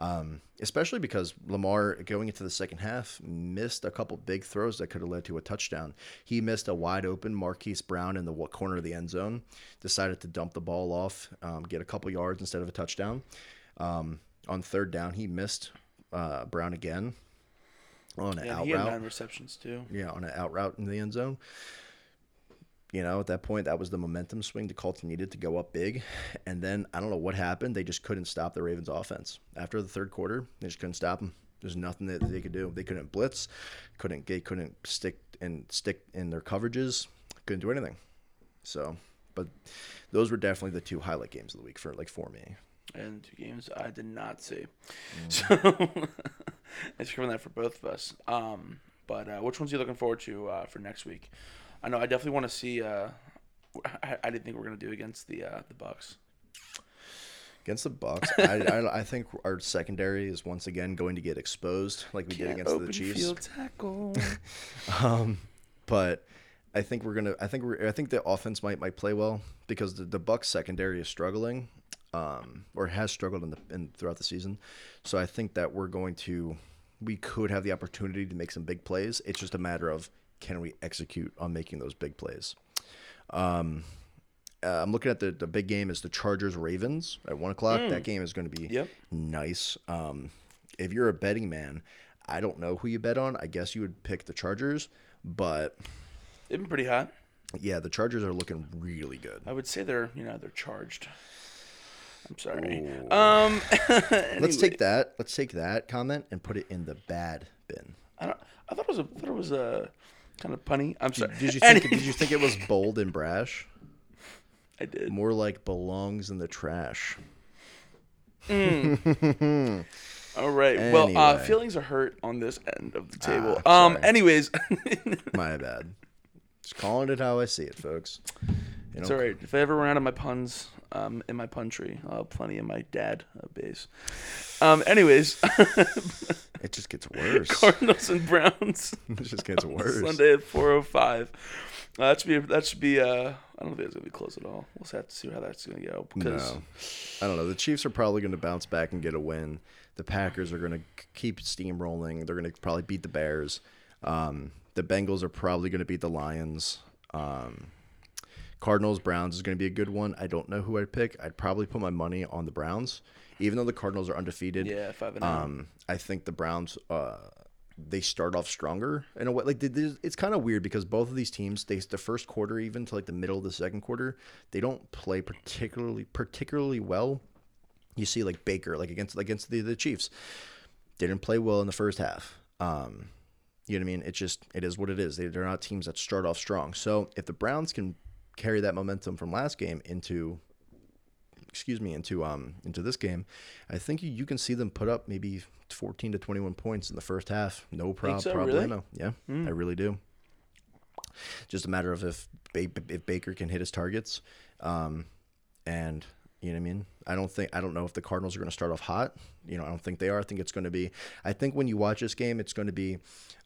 Um, especially because Lamar, going into the second half, missed a couple big throws that could have led to a touchdown. He missed a wide open Marquise Brown in the corner of the end zone, decided to dump the ball off, um, get a couple yards instead of a touchdown. Um, on third down, he missed uh, Brown again on an Yeah, out he had nine receptions too. Yeah, on an out route in the end zone. You know, at that point, that was the momentum swing the Colts needed to go up big. And then I don't know what happened. They just couldn't stop the Ravens' offense. After the third quarter, they just couldn't stop them. There's nothing that they could do. They couldn't blitz, couldn't they couldn't stick and stick in their coverages, couldn't do anything. So, but those were definitely the two highlight games of the week for like for me. And two games I did not see. Mm. So it's covering that for both of us. Um, but uh, which ones are you looking forward to uh, for next week? I know I definitely want to see. Uh, I, I didn't think we are gonna do against the uh, the Bucs. Against the Bucs, I, I, [LAUGHS] I think our secondary is once again going to get exposed, like we did Can't against the open Chiefs. field tackle. [LAUGHS] Um, but I think we're gonna. I think we're. I think the offense might might play well because the, the Bucs secondary is struggling, um, or has struggled in the in throughout the season. So I think that we're going to. We could have the opportunity to make some big plays. It's just a matter of can we execute on making those big plays. Um, uh, I'm looking at the the big game is the Chargers Ravens at one o'clock. That game is going to be Yep. nice. Um, if you're a betting man, I don't know who you bet on. I guess you would pick the Chargers, but They've been pretty hot. yeah, the Chargers are looking really good. I would say they're you know they're charged. I'm sorry. Um, [LAUGHS] Let's take that. Let's take that comment and put it in the bad bin. I don't. I thought it was a. I thought it was a kind of punny. I'm sorry. Did you think? Did you think it was bold and brash? [LAUGHS] I did. More like belongs in the trash. [LAUGHS] All right. Well, uh, feelings are hurt on this end of the table. Ah, um. Anyways, [LAUGHS] My bad. Just calling it how I see it, folks. You it's all right. If I ever run out of my puns, um, in my I'll have plenty in my dad uh, base. Um. Anyways, [LAUGHS] it just gets worse. Cardinals and Browns. [LAUGHS] it just gets [LAUGHS] worse. Sunday at four oh five. Uh, that should be. That should be. Uh. I don't think it's gonna be close at all. We'll have to see how that's gonna go. Because No, I don't know. The Chiefs are probably going to bounce back and get a win. The Packers are going to keep steamrolling. They're going to probably beat the Bears. Um, the Bengals are probably going to beat the Lions. Um, Cardinals Browns is going to be a good one. I don't know who I'd pick. I'd probably put my money on the Browns, even though the Cardinals are undefeated. yeah, five and. Um, I think the Browns uh, they start off stronger in a way. Like it's kind of weird because both of these teams, they the first quarter even to like the middle of the second quarter, they don't play particularly particularly well. You see like Baker like against against the the Chiefs, didn't play well in the first half. Um, you know what I mean? It's just it is what it is. They, they're not teams that start off strong. So if the Browns can carry that momentum from last game into excuse me into um into this game i think you, you can see them put up maybe 14 to 21 points in the first half no prob- so, really? Hmm. problemo yeah i really do just a matter of if if baker can hit his targets um and you know what i mean i don't think i don't know if the cardinals are going to start off hot you know i don't think they are i think it's going to be i think when you watch this game it's going to be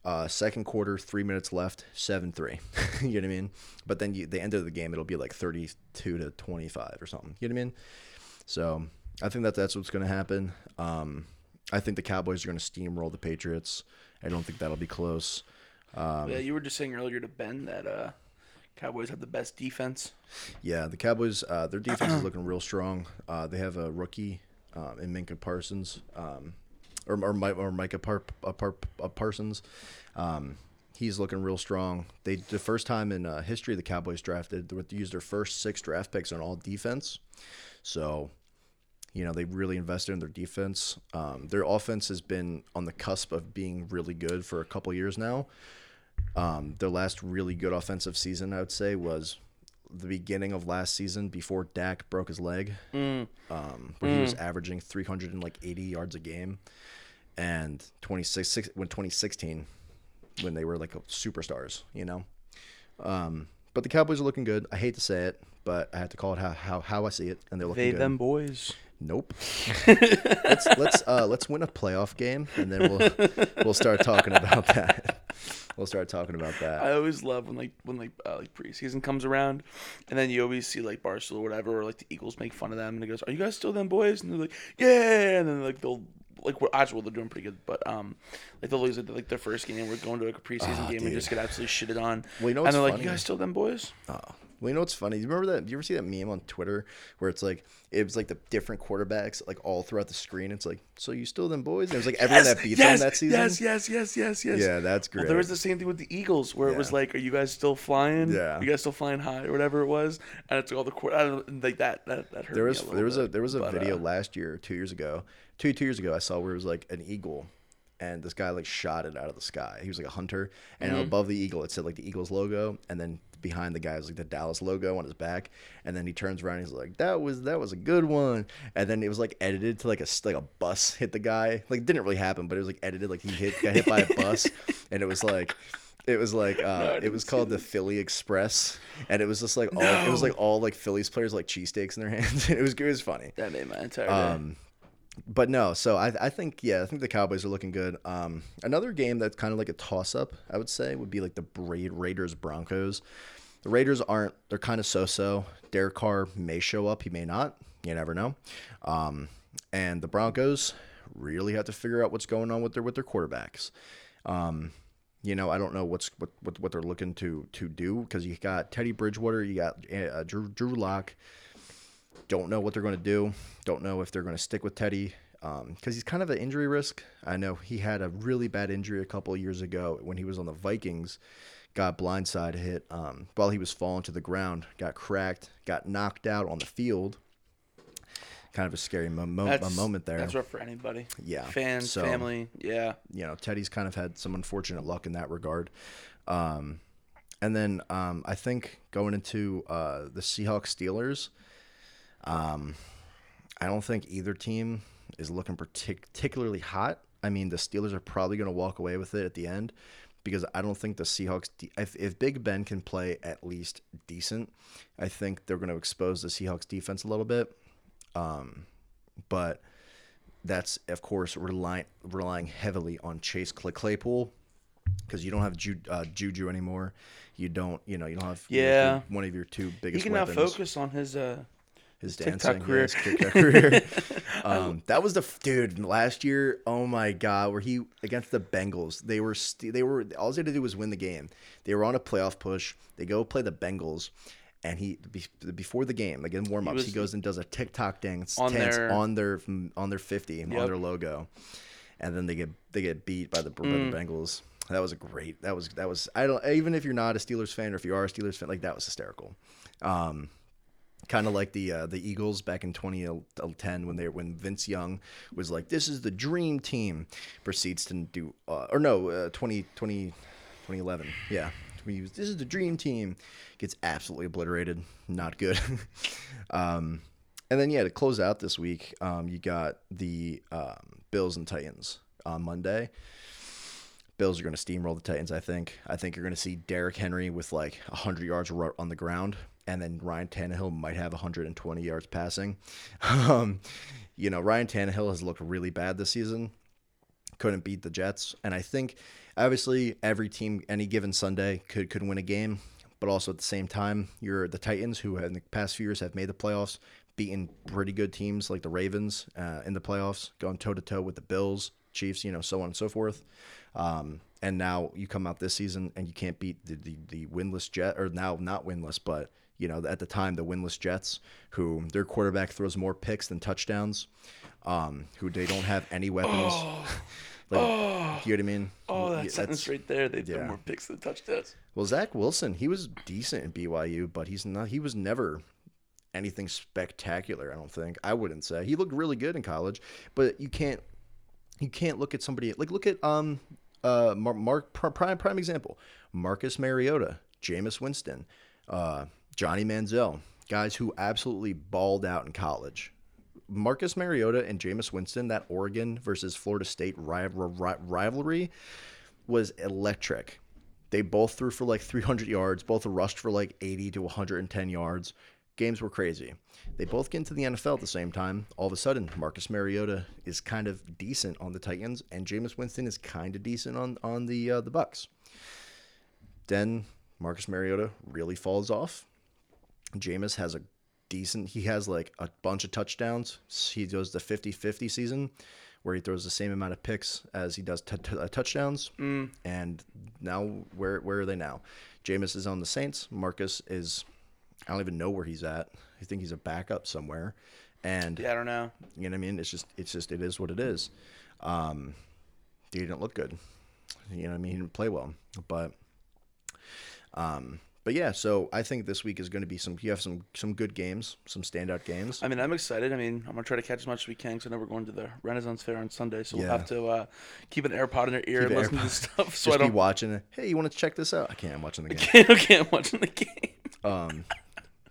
uh, second quarter, three minutes left, seven three. [LAUGHS] you know what I mean? But then you, the end of the game, it'll be like thirty two to twenty five or something. You know what I mean? So I think that that's what's going to happen. Um, I think the Cowboys are going to steamroll the Patriots. I don't think that'll be close. Um, yeah, you were just saying earlier to Ben that uh, Cowboys have the best defense. Yeah, the Cowboys, uh, their defense is looking real strong. Uh, they have a rookie um, in Minka Parsons, um, or or, or Micah Par- uh, Par- uh, Parsons. Um, he's looking real strong. They the first time in uh, history the Cowboys drafted they used their first six draft picks on all defense. So, you know, they really invested in their defense. Um, their offense has been on the cusp of being really good for a couple years now. Um, their last really good offensive season, I would say, was the beginning of last season before Dak broke his leg, um, where he was averaging 380 yards a game, and 26 when 2016 when they were like superstars, you know. Um, but the Cowboys are looking good. I hate to say it, but I have to call it how how, how I see it, and they're looking They good. them boys. Nope. [LAUGHS] let's let's uh, let's win a playoff game, and then we'll we'll start talking about that. We'll start talking about that. I always love when like when like uh, like preseason comes around, and then you always see like Barstool or whatever, or like the Eagles make fun of them, and it goes, "Are you guys still them boys?" And they're like, "Yeah," and then like they'll like we're actually they're doing pretty good, but um like they'll lose like their first game, we're going to like a preseason Ah, game and dude. just get absolutely shitted on. Well, you know and they're like, "You guys still them boys?" Oh. Well, you know what's funny? Do you remember that? Do you ever see that meme on Twitter where it's like it was like the different quarterbacks like all throughout the screen? It's like, so you still them boys? And it was like everyone that beat yes, them that season. Yes, yes, yes, yes, yes. Yeah, that's Well, great. there was the same thing with the Eagles where it was like, "Are you guys still flying? Yeah. you guys still flying high or whatever it was?" And it's all the court. I don't like that. That that hurt. there was there was a there was a but, video uh, last year, two years ago, two two years ago. I saw where it was like an eagle, and this guy like shot it out of the sky. He was like a hunter, and Mm-hmm. above the eagle it said like the Eagles logo, and then behind the guy was like the Dallas logo on his back. And then he turns around, and he's like, "That was that was a good one." And then it was like edited to like a like a bus hit the guy. Like it didn't really happen, but it was like edited like he hit got hit by a bus, [LAUGHS] and it was like. It was like uh, I it was called the Philly Express, and it was just like all it was like all like Phillies players like cheesesteaks in their [LAUGHS] hands. it was it was funny. That made my entire day. Um, but no, so I, I think yeah, I think the Cowboys are looking good. Um, another game that's kind of like a toss up, I would say, would be like the Ra- Raiders Broncos. The Raiders aren't; they're kind of so so. Derek Carr may show up, he may not. You never know. Um, and the Broncos really have to figure out what's going on with their with their quarterbacks. Um, you know, I don't know what's what what, what they're looking to to do because you got Teddy Bridgewater, you got uh, Drew Drew Lock. Don't know what they're going to do. Don't know if they're going to stick with Teddy because he's kind of an injury risk. I know he had a really bad injury a couple of years ago when he was on the Vikings. Got blindside hit um, while he was falling to the ground. Got cracked. Got knocked out on the field. Kind of a scary mo- mo- a moment there. That's rough for anybody. Yeah, Fans, so- family. Yeah. you know, Teddy's kind of had some unfortunate luck in that regard. Um, and then um, I think going into uh, the Seahawks Steelers, um, I don't think either team is looking partic- particularly hot. I mean, the Steelers are probably going to walk away with it at the end because I don't think the Seahawks, de- if, if Big Ben can play at least decent, I think they're going to expose the Seahawks defense a little bit. Um, but that's of course relying relying heavily on Chase Claypool because you don't have Ju- uh, Juju anymore. You don't, you know, you don't have Yeah. one of your two biggest. He can now focus on his uh his TikTok career. his TikTok career. [LAUGHS] [LAUGHS] um, that was the dude last year. Oh my god, where he against the Bengals, they were st- they were all they had to do was win the game. They were on a playoff push. They go play the Bengals. And he be, before the game, like in warm ups, he, was- goes and does a TikTok dance, On their- on their on their fifty on their logo, and then they get they get beat by the, by Mm. the Bengals. That was a great. That was that was. I don't even if you're not a Steelers fan or if you are a Steelers fan, like that was hysterical. Um, kind of like the uh, the Eagles back in 2010 when they when Vince Young was like, "This is the dream team," proceeds to do uh, or no, uh, 20, 20 2011, yeah. This is the dream team, gets absolutely obliterated, not good. [LAUGHS] um, and then yeah, to close out this week, um, you got the um, Bills and Titans on Monday. Bills are going to steamroll the Titans. I think. I think you're going to see Derrick Henry with like 100 yards on the ground, and then Ryan Tannehill might have 120 yards passing. [LAUGHS] Um, you know, Ryan Tannehill has looked really bad this season. Couldn't beat the Jets, and I think obviously every team any given Sunday could could win a game, but also at the same time, you're the Titans who in the past few years have made the playoffs, beaten pretty good teams like the Ravens uh, in the playoffs, going toe to toe with the Bills, Chiefs, you know, so on and so forth. Um, and now you come out this season and you can't beat the, the, the winless Jet or now not winless, but you know at the time the winless Jets, who their quarterback throws more picks than touchdowns, um, who they don't have any weapons. [LAUGHS] Like, you know what I mean? Oh, Yeah, that sentence that's- right there. They throw yeah. more picks than touchdowns. Well, Zach Wilson, he was decent in BYU, but he's not. He was never anything spectacular. I don't think. I wouldn't say he looked really good in college, but you can't. You can't look at somebody like look at um uh Mark, Mark prime prime example Marcus Mariota, Jameis Winston, uh Johnny Manziel, guys who absolutely balled out in college. Marcus Mariota and Jameis Winston, that Oregon versus Florida State ri- ri- rivalry was electric. They both threw for like 300 yards, both rushed for like 80 to 110 yards. Games were crazy. They both get into the NFL at the same time. All of a sudden, Marcus Mariota is kind of decent on the Titans, and Jameis Winston is kind of decent on on the uh, the Bucs. Then Marcus Mariota really falls off. Jameis has a decent. He has like a bunch of touchdowns. He does the 50-50 season where he throws the same amount of picks as he does t- t- uh, touchdowns. And now where where are they now? Jameis is on the Saints. Marcus is I don't even know where he's at. I think he's a backup somewhere. And Yeah, I don't know. you know what I mean? It's just it's just it is what it is. Um, he didn't look good. You know what I mean? He didn't play well. But um, but yeah. So I think this week is going to be some. You have some some good games, some standout games. I mean, I'm excited. I mean, I'm gonna try to catch as much as we can because I know we're going to the Renaissance Fair on Sunday, so we'll have to uh, keep an AirPod in our ear Keep and listen to AirPod. this stuff. [LAUGHS] So just I don't. watching it. Hey, you want to check this out? I can't. I'm watching the game. Can't, can't watch the game. [LAUGHS] Um,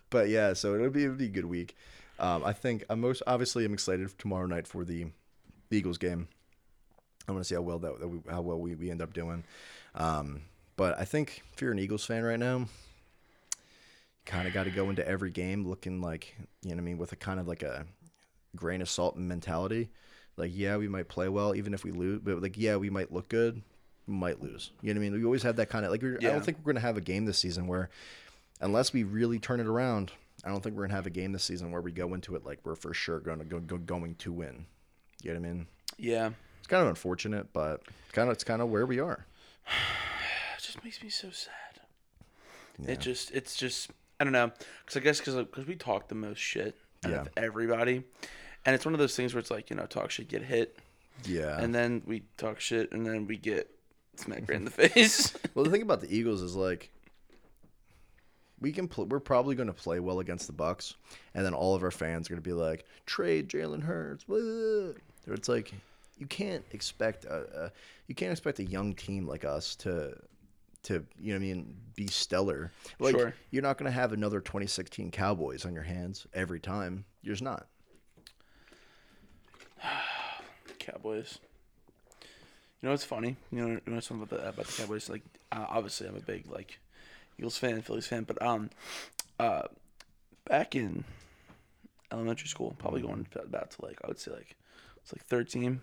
but yeah, so it'll be it'll be a good week. Um, I think I'm most obviously I'm excited for tomorrow night for the, the Eagles game. I want to see how well that, that we, how well we, we end up doing. Um, but I think if you're an Eagles fan right now, you kind of got to go into every game looking like you know what I mean with a kind of like a grain of salt mentality. Like yeah, we might play well even if we lose, but like yeah, we might look good, might lose. You know what I mean? We always have that kind of like. we're- I don't think we're gonna have a game this season where unless we really turn it around, I don't think we're gonna have a game this season where we go into it like we're for sure gonna go, go going to win. You know what I mean? Yeah, It's kind of unfortunate, but kind of it's kind of where we are. Just makes me so sad. Yeah. It just, it's just, I don't know, because I guess because we talk the most shit out of everybody, and it's one of those things where it's like you know talk shit, get hit, Yeah. and then we talk shit, and then we get smacked right in the [LAUGHS] face. well, the thing about the Eagles is like we can pl- we're probably going to play well against the Bucs, and then all of our fans are going to be like trade Jalen Hurts. blah." It's like you can't expect a, a you can't expect a young team like us to to you know what I mean be stellar. Like Sure. you're not going to have another 2016 Cowboys on your hands every time. You're just not. [SIGHS] Cowboys. You know what's funny? You know, you know something about the about the Cowboys. Like, uh, obviously, I'm a big like Eagles fan, Phillies fan, but um, uh, back in elementary school, probably going to about to like I would say like it's like 13.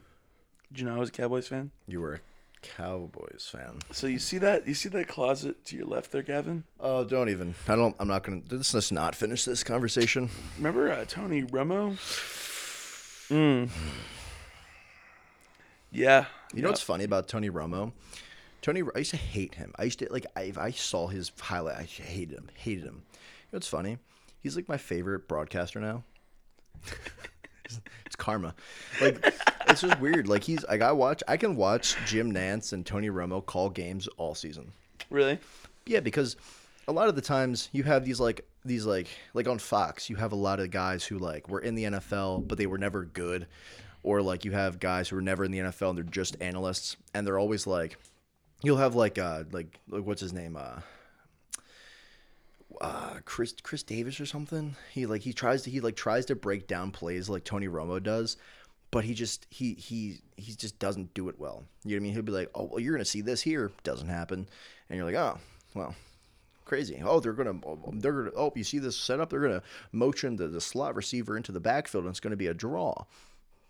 Did you know I was a Cowboys fan? You were Cowboys fan. So you see that you see that closet to your left there, Gavin? Oh, don't even. I don't. I'm not to. Let's just not finish this conversation. Remember uh, Tony Romo? [SIGHS] Mm. Yeah. You know what's funny about Tony Romo? Tony, I used to hate him. I used to like I, if I saw his highlight, I hated him, hated him. You know what's funny? He's like my favorite broadcaster now. [LAUGHS] it's karma. Like it's just weird. Like he's like I watch, I can watch Jim Nantz and Tony Romo call games all season. Really? Yeah, because a lot of the times you have these like these like like on Fox, you have a lot of guys who like were in the NFL but they were never good, or like you have guys who were never in the NFL and they're just analysts and they're always like, you'll have like uh like, like what's his name uh. Uh, Chris Chris Davis or something. He like he tries to he like tries to break down plays like Tony Romo does, but he just he he he just doesn't do it well. You know what I mean? He'll be like, "Oh, well, you're gonna see this here." Doesn't happen, and you're like, "Oh, well, crazy. Oh, they're gonna they're gonna oh, you see this setup? They're gonna motion the, the slot receiver into the backfield, and it's gonna be a draw."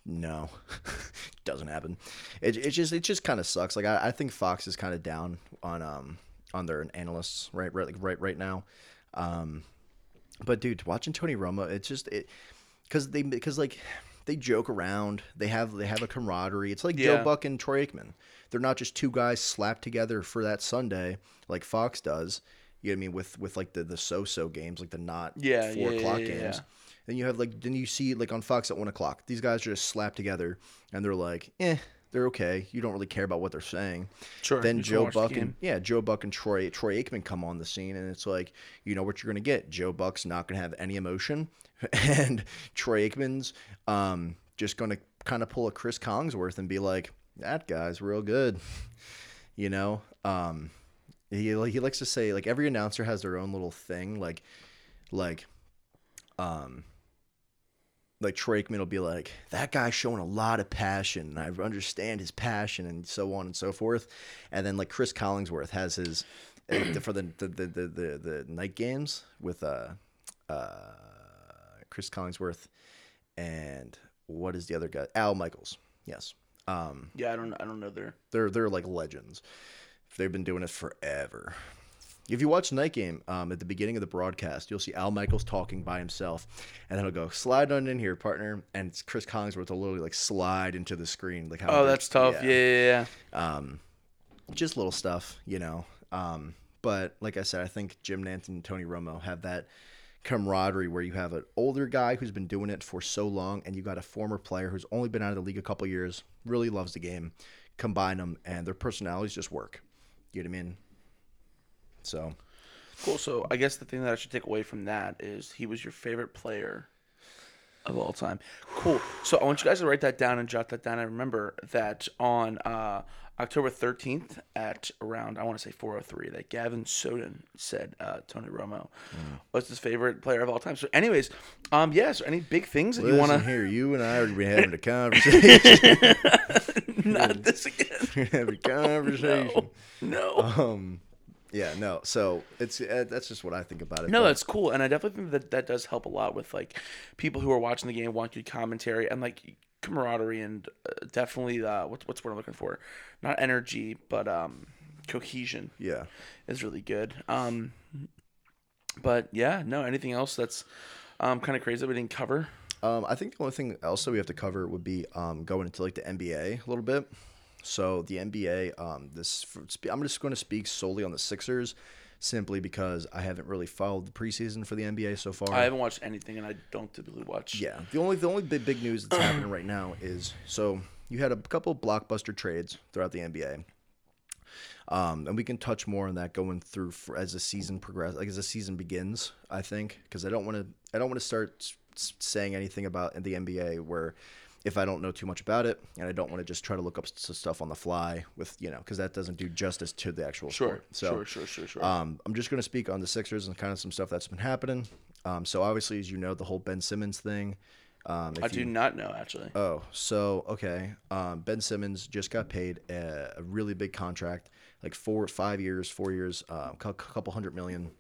No, [LAUGHS] doesn't happen. It, it just it just kind of sucks. Like I, I think Fox is kind of down on um on their analysts right right like right right now. Um, but dude, watching Tony Romo, it's just it because they because like they joke around. They have they have a camaraderie. It's like Joe Buck and Troy Aikman. They're not just two guys slapped together for that Sunday like Fox does. You know what I mean with with like the the so so games like the not Yeah, four yeah, o'clock yeah, yeah, games. yeah. Then you have like then you see like on Fox at one o'clock. These guys are just slapped together and they're like, eh, They're okay. You don't really care about what they're saying. Sure. Then Joe watch the Buck and yeah, Joe Buck and Troy Troy Aikman come on the scene, and it's like you know what you're gonna get. Joe Buck's not gonna have any emotion, [LAUGHS] and Troy Aikman's um, just gonna kind of pull a Cris Collinsworth and be like, "That guy's real good," [LAUGHS] you know. Um, he he likes to say like every announcer has their own little thing, like like um like Troy Aikman will be like, that guy's showing a lot of passion, and I understand his passion, and so on and so forth. And then like Cris Collinsworth has his uh, for the the, the the the the night games with uh uh Cris Collinsworth and what is the other guy? Al Michaels. Yes. Um, Yeah, I don't. I don't know their. they're they're like legends. They've been doing it forever. If you watch Night Game um, at the beginning of the broadcast, you'll see Al Michaels talking by himself, and then he'll go slide on in here, partner, and it's Cris Collinsworth will literally like slide into the screen, like how. Oh, that's tough. Yeah, yeah, yeah. Um, just little stuff, you know. Um, but like I said, I think Jim Nantz and Tony Romo have that camaraderie where you have an older guy who's been doing it for so long, and you got a former player who's only been out of the league a couple years, really loves the game. Combine them, and their personalities just work. You know what I mean? So Cool. So I guess the thing that I should take away from that is he was your favorite player of all time. Cool. So I want you guys to write that down and jot that down. I remember that on uh, October 13th at around I want to say 4:03 that Gavin Soden said uh, Tony Romo was his favorite player of all time. So, anyways, um, yeah. So any big things that you want to? hear? you and I are been having a conversation. [LAUGHS] Not this again. [LAUGHS] having a [LAUGHS] conversation. No. Um, yeah, no. So it's uh, that's just what I think about it. No, but- that's cool, and I definitely think that that does help a lot with like people who are watching the game want good commentary and like camaraderie and uh, definitely uh, what's what's what I'm looking for, not energy but um cohesion yeah. is really good. Um, but yeah, no, anything else that's um kind of crazy that we didn't cover? Um, I think the only thing else that we have to cover would be um, going into like the NBA a little bit. So the NBA, um, this I'm just going to speak solely on the Sixers, simply because I haven't really followed the preseason for the NBA so far. I haven't watched anything, and I don't typically watch. Yeah, the only the only big big news that's happening right now is so you had a couple blockbuster trades throughout the NBA. Um, and we can touch more on that going through for, as the season progresses, like as the season begins. I think because I don't want to, I don't want to start saying anything about the NBA where if I don't know too much about it, and I don't want to just try to look up stuff on the fly with you know because that doesn't do justice to the actual Sure, sport. So sure, sure, sure, sure. um, I'm just going to speak on the Sixers and kind of some stuff that's been happening. Um, so obviously, as you know, the whole Ben Simmons thing. Um, I do you- not know actually. Oh, so okay. Um, ben Simmons just got paid a, a really big contract, like four, five years, four years, a couple hundred million.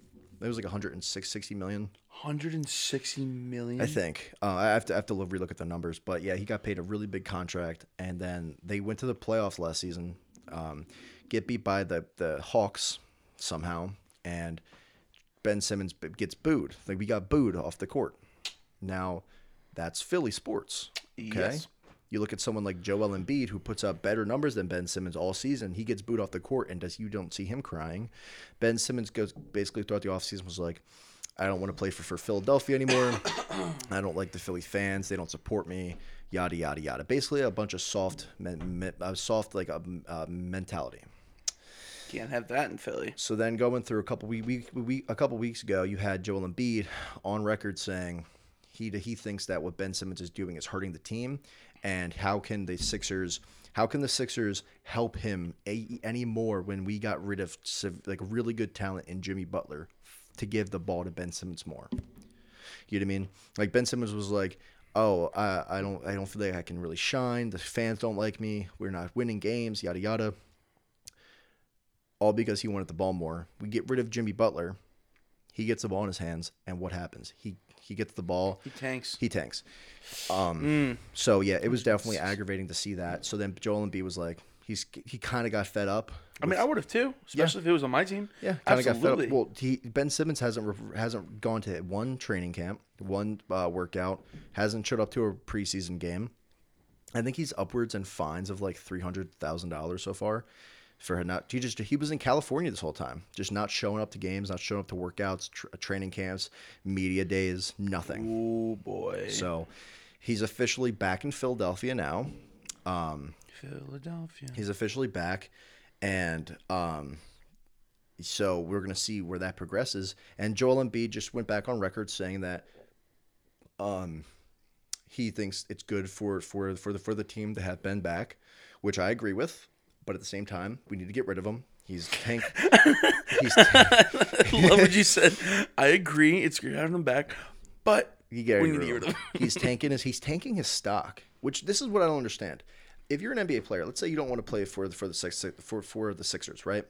It was like 160 million, 160 million. I think. Uh, I have to I have to look- relook at the numbers, but yeah, he got paid a really big contract, and then they went to the playoffs last season, um, get beat by the the Hawks somehow, and Ben Simmons b- gets booed. Like we got booed off the court. Now, that's Philly sports. Okay. Yes. You look at someone like Joel Embiid who puts up better numbers than Ben Simmons all season. He gets booed off the court, and does you don't see him crying. Ben Simmons goes basically throughout the offseason was like, I don't want to play for, for Philadelphia anymore. [COUGHS] I don't like the Philly fans. They don't support me. Yada yada yada. Basically, a bunch of soft, men, men, uh, soft like a uh, mentality. Can't have that in Philly. So then going through a couple we week, we, a couple weeks ago, you had Joel Embiid on record saying he he thinks that what Ben Simmons is doing is hurting the team, and how can the Sixers how can the Sixers help him a, any more when we got rid of like really good talent in Jimmy Butler to give the ball to Ben Simmons more. You know what I mean? Like Ben Simmons was like, "Oh, I, I don't I don't feel like I can really shine. The fans don't like me. We're not winning games. Yada yada." all because he wanted the ball more. We get rid of Jimmy Butler. He gets the ball in his hands, and what happens? He he gets the ball. He tanks. He tanks. Um, So yeah, it was definitely aggravating to see that. So then Joel Embiid was like, he's he kind of got fed up. I mean, I would have too, especially if it was on my team. Yeah, kind of got fed up. Well, he Ben Simmons hasn't re- hasn't gone to one training camp, one uh, workout, hasn't showed up to a preseason game. I think he's upwards in fines of like three hundred thousand dollars so far for not. He just he was in California this whole time, just not showing up to games, not showing up to workouts, tr- training camps, media days, nothing. Oh boy. So he's officially back in Philadelphia now. Um, Philadelphia. He's officially back, and um, so we're gonna see where that progresses. And Joel Embiid just went back on record saying that um, he thinks it's good for for for the for the team to have Ben back, which I agree with. But at the same time, we need to get rid of him. He's tank. [LAUGHS] he's I love what you said. I agree. It's great having him back, but You gotta We get need to rid of him. he's [LAUGHS] tanking his he's tanking his stock, which this is what I don't understand. If you're an NBA player, let's say you don't want to play for the for the six for for the Sixers, right?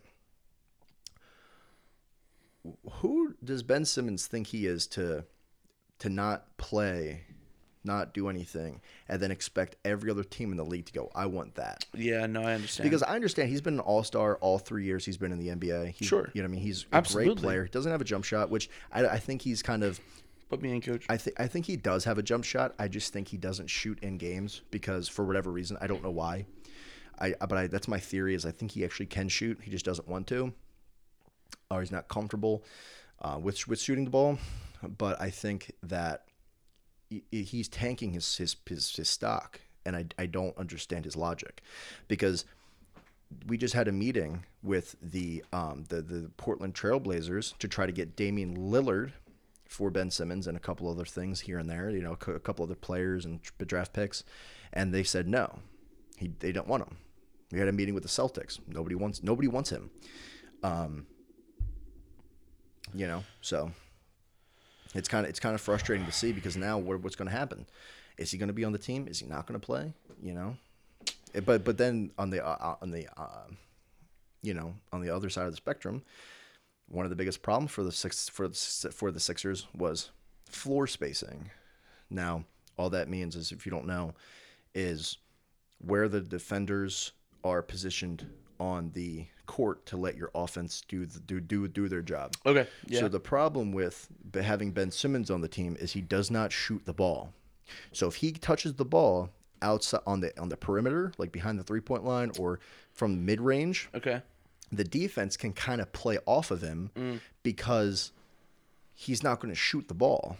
Who does Ben Simmons think he is to to not play, not do anything, and then expect every other team in the league to go, I want that? yeah, no, I understand. Because I understand he's been an all star all three years he's been in the NBA. He, Sure. You know, what I mean, he's a Absolutely. great player. Doesn't have a jump shot, which I, I think he's kind of put me in, coach. I think I think he does have a jump shot. I just think he doesn't shoot in games because for whatever reason, I don't know why. I but I, that's my theory is I think he actually can shoot. He just doesn't want to, or he's not comfortable uh, with with shooting the ball. But I think that he's tanking his his his, his stock, and I I don't understand his logic, because we just had a meeting with the um, the the Portland Trailblazers to try to get Damian Lillard for Ben Simmons and a couple other things here and there, you know, a couple other players and draft picks, and they said no, he they don't want him. We had a meeting with the Celtics. Nobody wants nobody wants him. Um, you know, so it's kind of it's kind of frustrating to see because now what, what's going to happen? Is he going to be on the team? Is he not going to play? You know, Eh, but but then on the uh, on the uh, you know on the other side of the spectrum, one of the biggest problems for the six for for the Sixers was floor spacing. Now, all that means is if you don't know, is where the defenders are positioned on the court to let your offense do the, do do do their job. okay, yeah, So the problem with having Ben Simmons on the team is he does not shoot the ball. So if he touches the ball outside on the on the perimeter, like behind the three point line or from mid range, okay, the defense can kind of play off of him Mm. because he's not going to shoot the ball.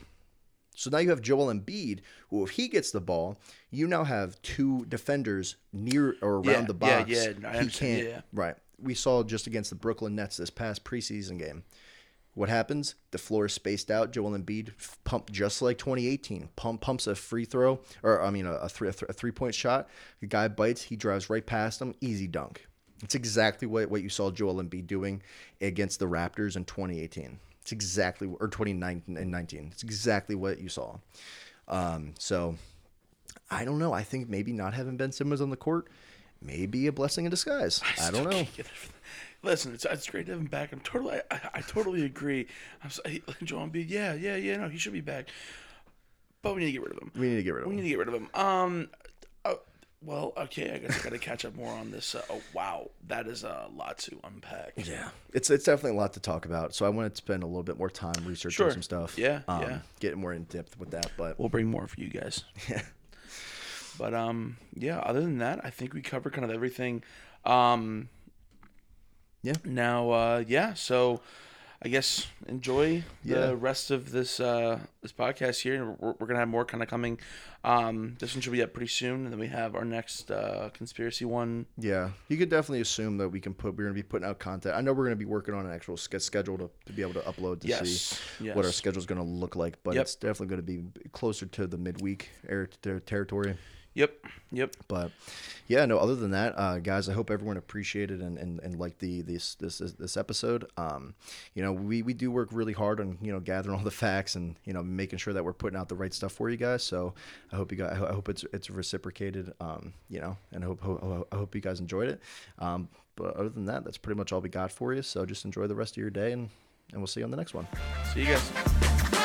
So now you have Joel Embiid, who if he gets the ball, you now have two defenders near or around Yeah, the yeah, box. yeah, I he can't. yeah, yeah. Right. We saw just against the Brooklyn Nets this past preseason game. What happens? The floor is spaced out. Joel Embiid pump just like 2018. Pump pumps a free throw, or I mean a, a three a, th- a three point shot. The guy bites. He drives right past him. Easy dunk. It's exactly what, what you saw Joel Embiid doing against the Raptors in 2018. It's exactly or 2019 and 19. It's exactly what you saw. Um, so I don't know. I think maybe not having Ben Simmons on the court may be a blessing in disguise. I don't know. Can't get over that. Listen, it's, it's great to have him back. I'm totally, I, I totally agree. I'm so, he- Joel Embiid, yeah, yeah, yeah, no, he should be back. But we need to get rid of him. We need to get rid of We need him. to get rid of him. Um, uh, well, okay, I guess I got to catch up more on this. Uh, oh, wow, that is a lot to unpack. Yeah, it's it's definitely a lot to talk about. So I wanted to spend a little bit more time researching Sure. some stuff. Yeah, um, yeah. getting more in depth with that, but We'll bring more for you guys. [LAUGHS] Yeah. But um, yeah. Other than that, I think we covered kind of everything. Um, Yeah. Now, uh, yeah. So, I guess enjoy the Yeah. rest of this uh this podcast here. We're, we're gonna have more kind of coming. Um, this one should be up pretty soon, and then we have our next uh conspiracy one. yeah, you could definitely assume that we can put. We're gonna be putting out content. I know we're gonna be working on an actual sch- schedule to, to be able to upload to Yes. see Yes. what our schedule is gonna look like. But Yep. it's definitely gonna be closer to the midweek air ter- territory. Yep. Yep. But yeah, no. Other than that, uh, guys, I hope everyone appreciated and, and, and liked the this this this episode. Um, you know, we, we do work really hard on you know gathering all the facts and you know making sure that we're putting out the right stuff for you guys. So I hope you guys, I hope it's it's reciprocated. Um, you know, and I hope ho- I hope you guys enjoyed it. Um, but other than that, that's pretty much all we got for you. So just enjoy the rest of your day and and we'll see you on the next one. See you guys.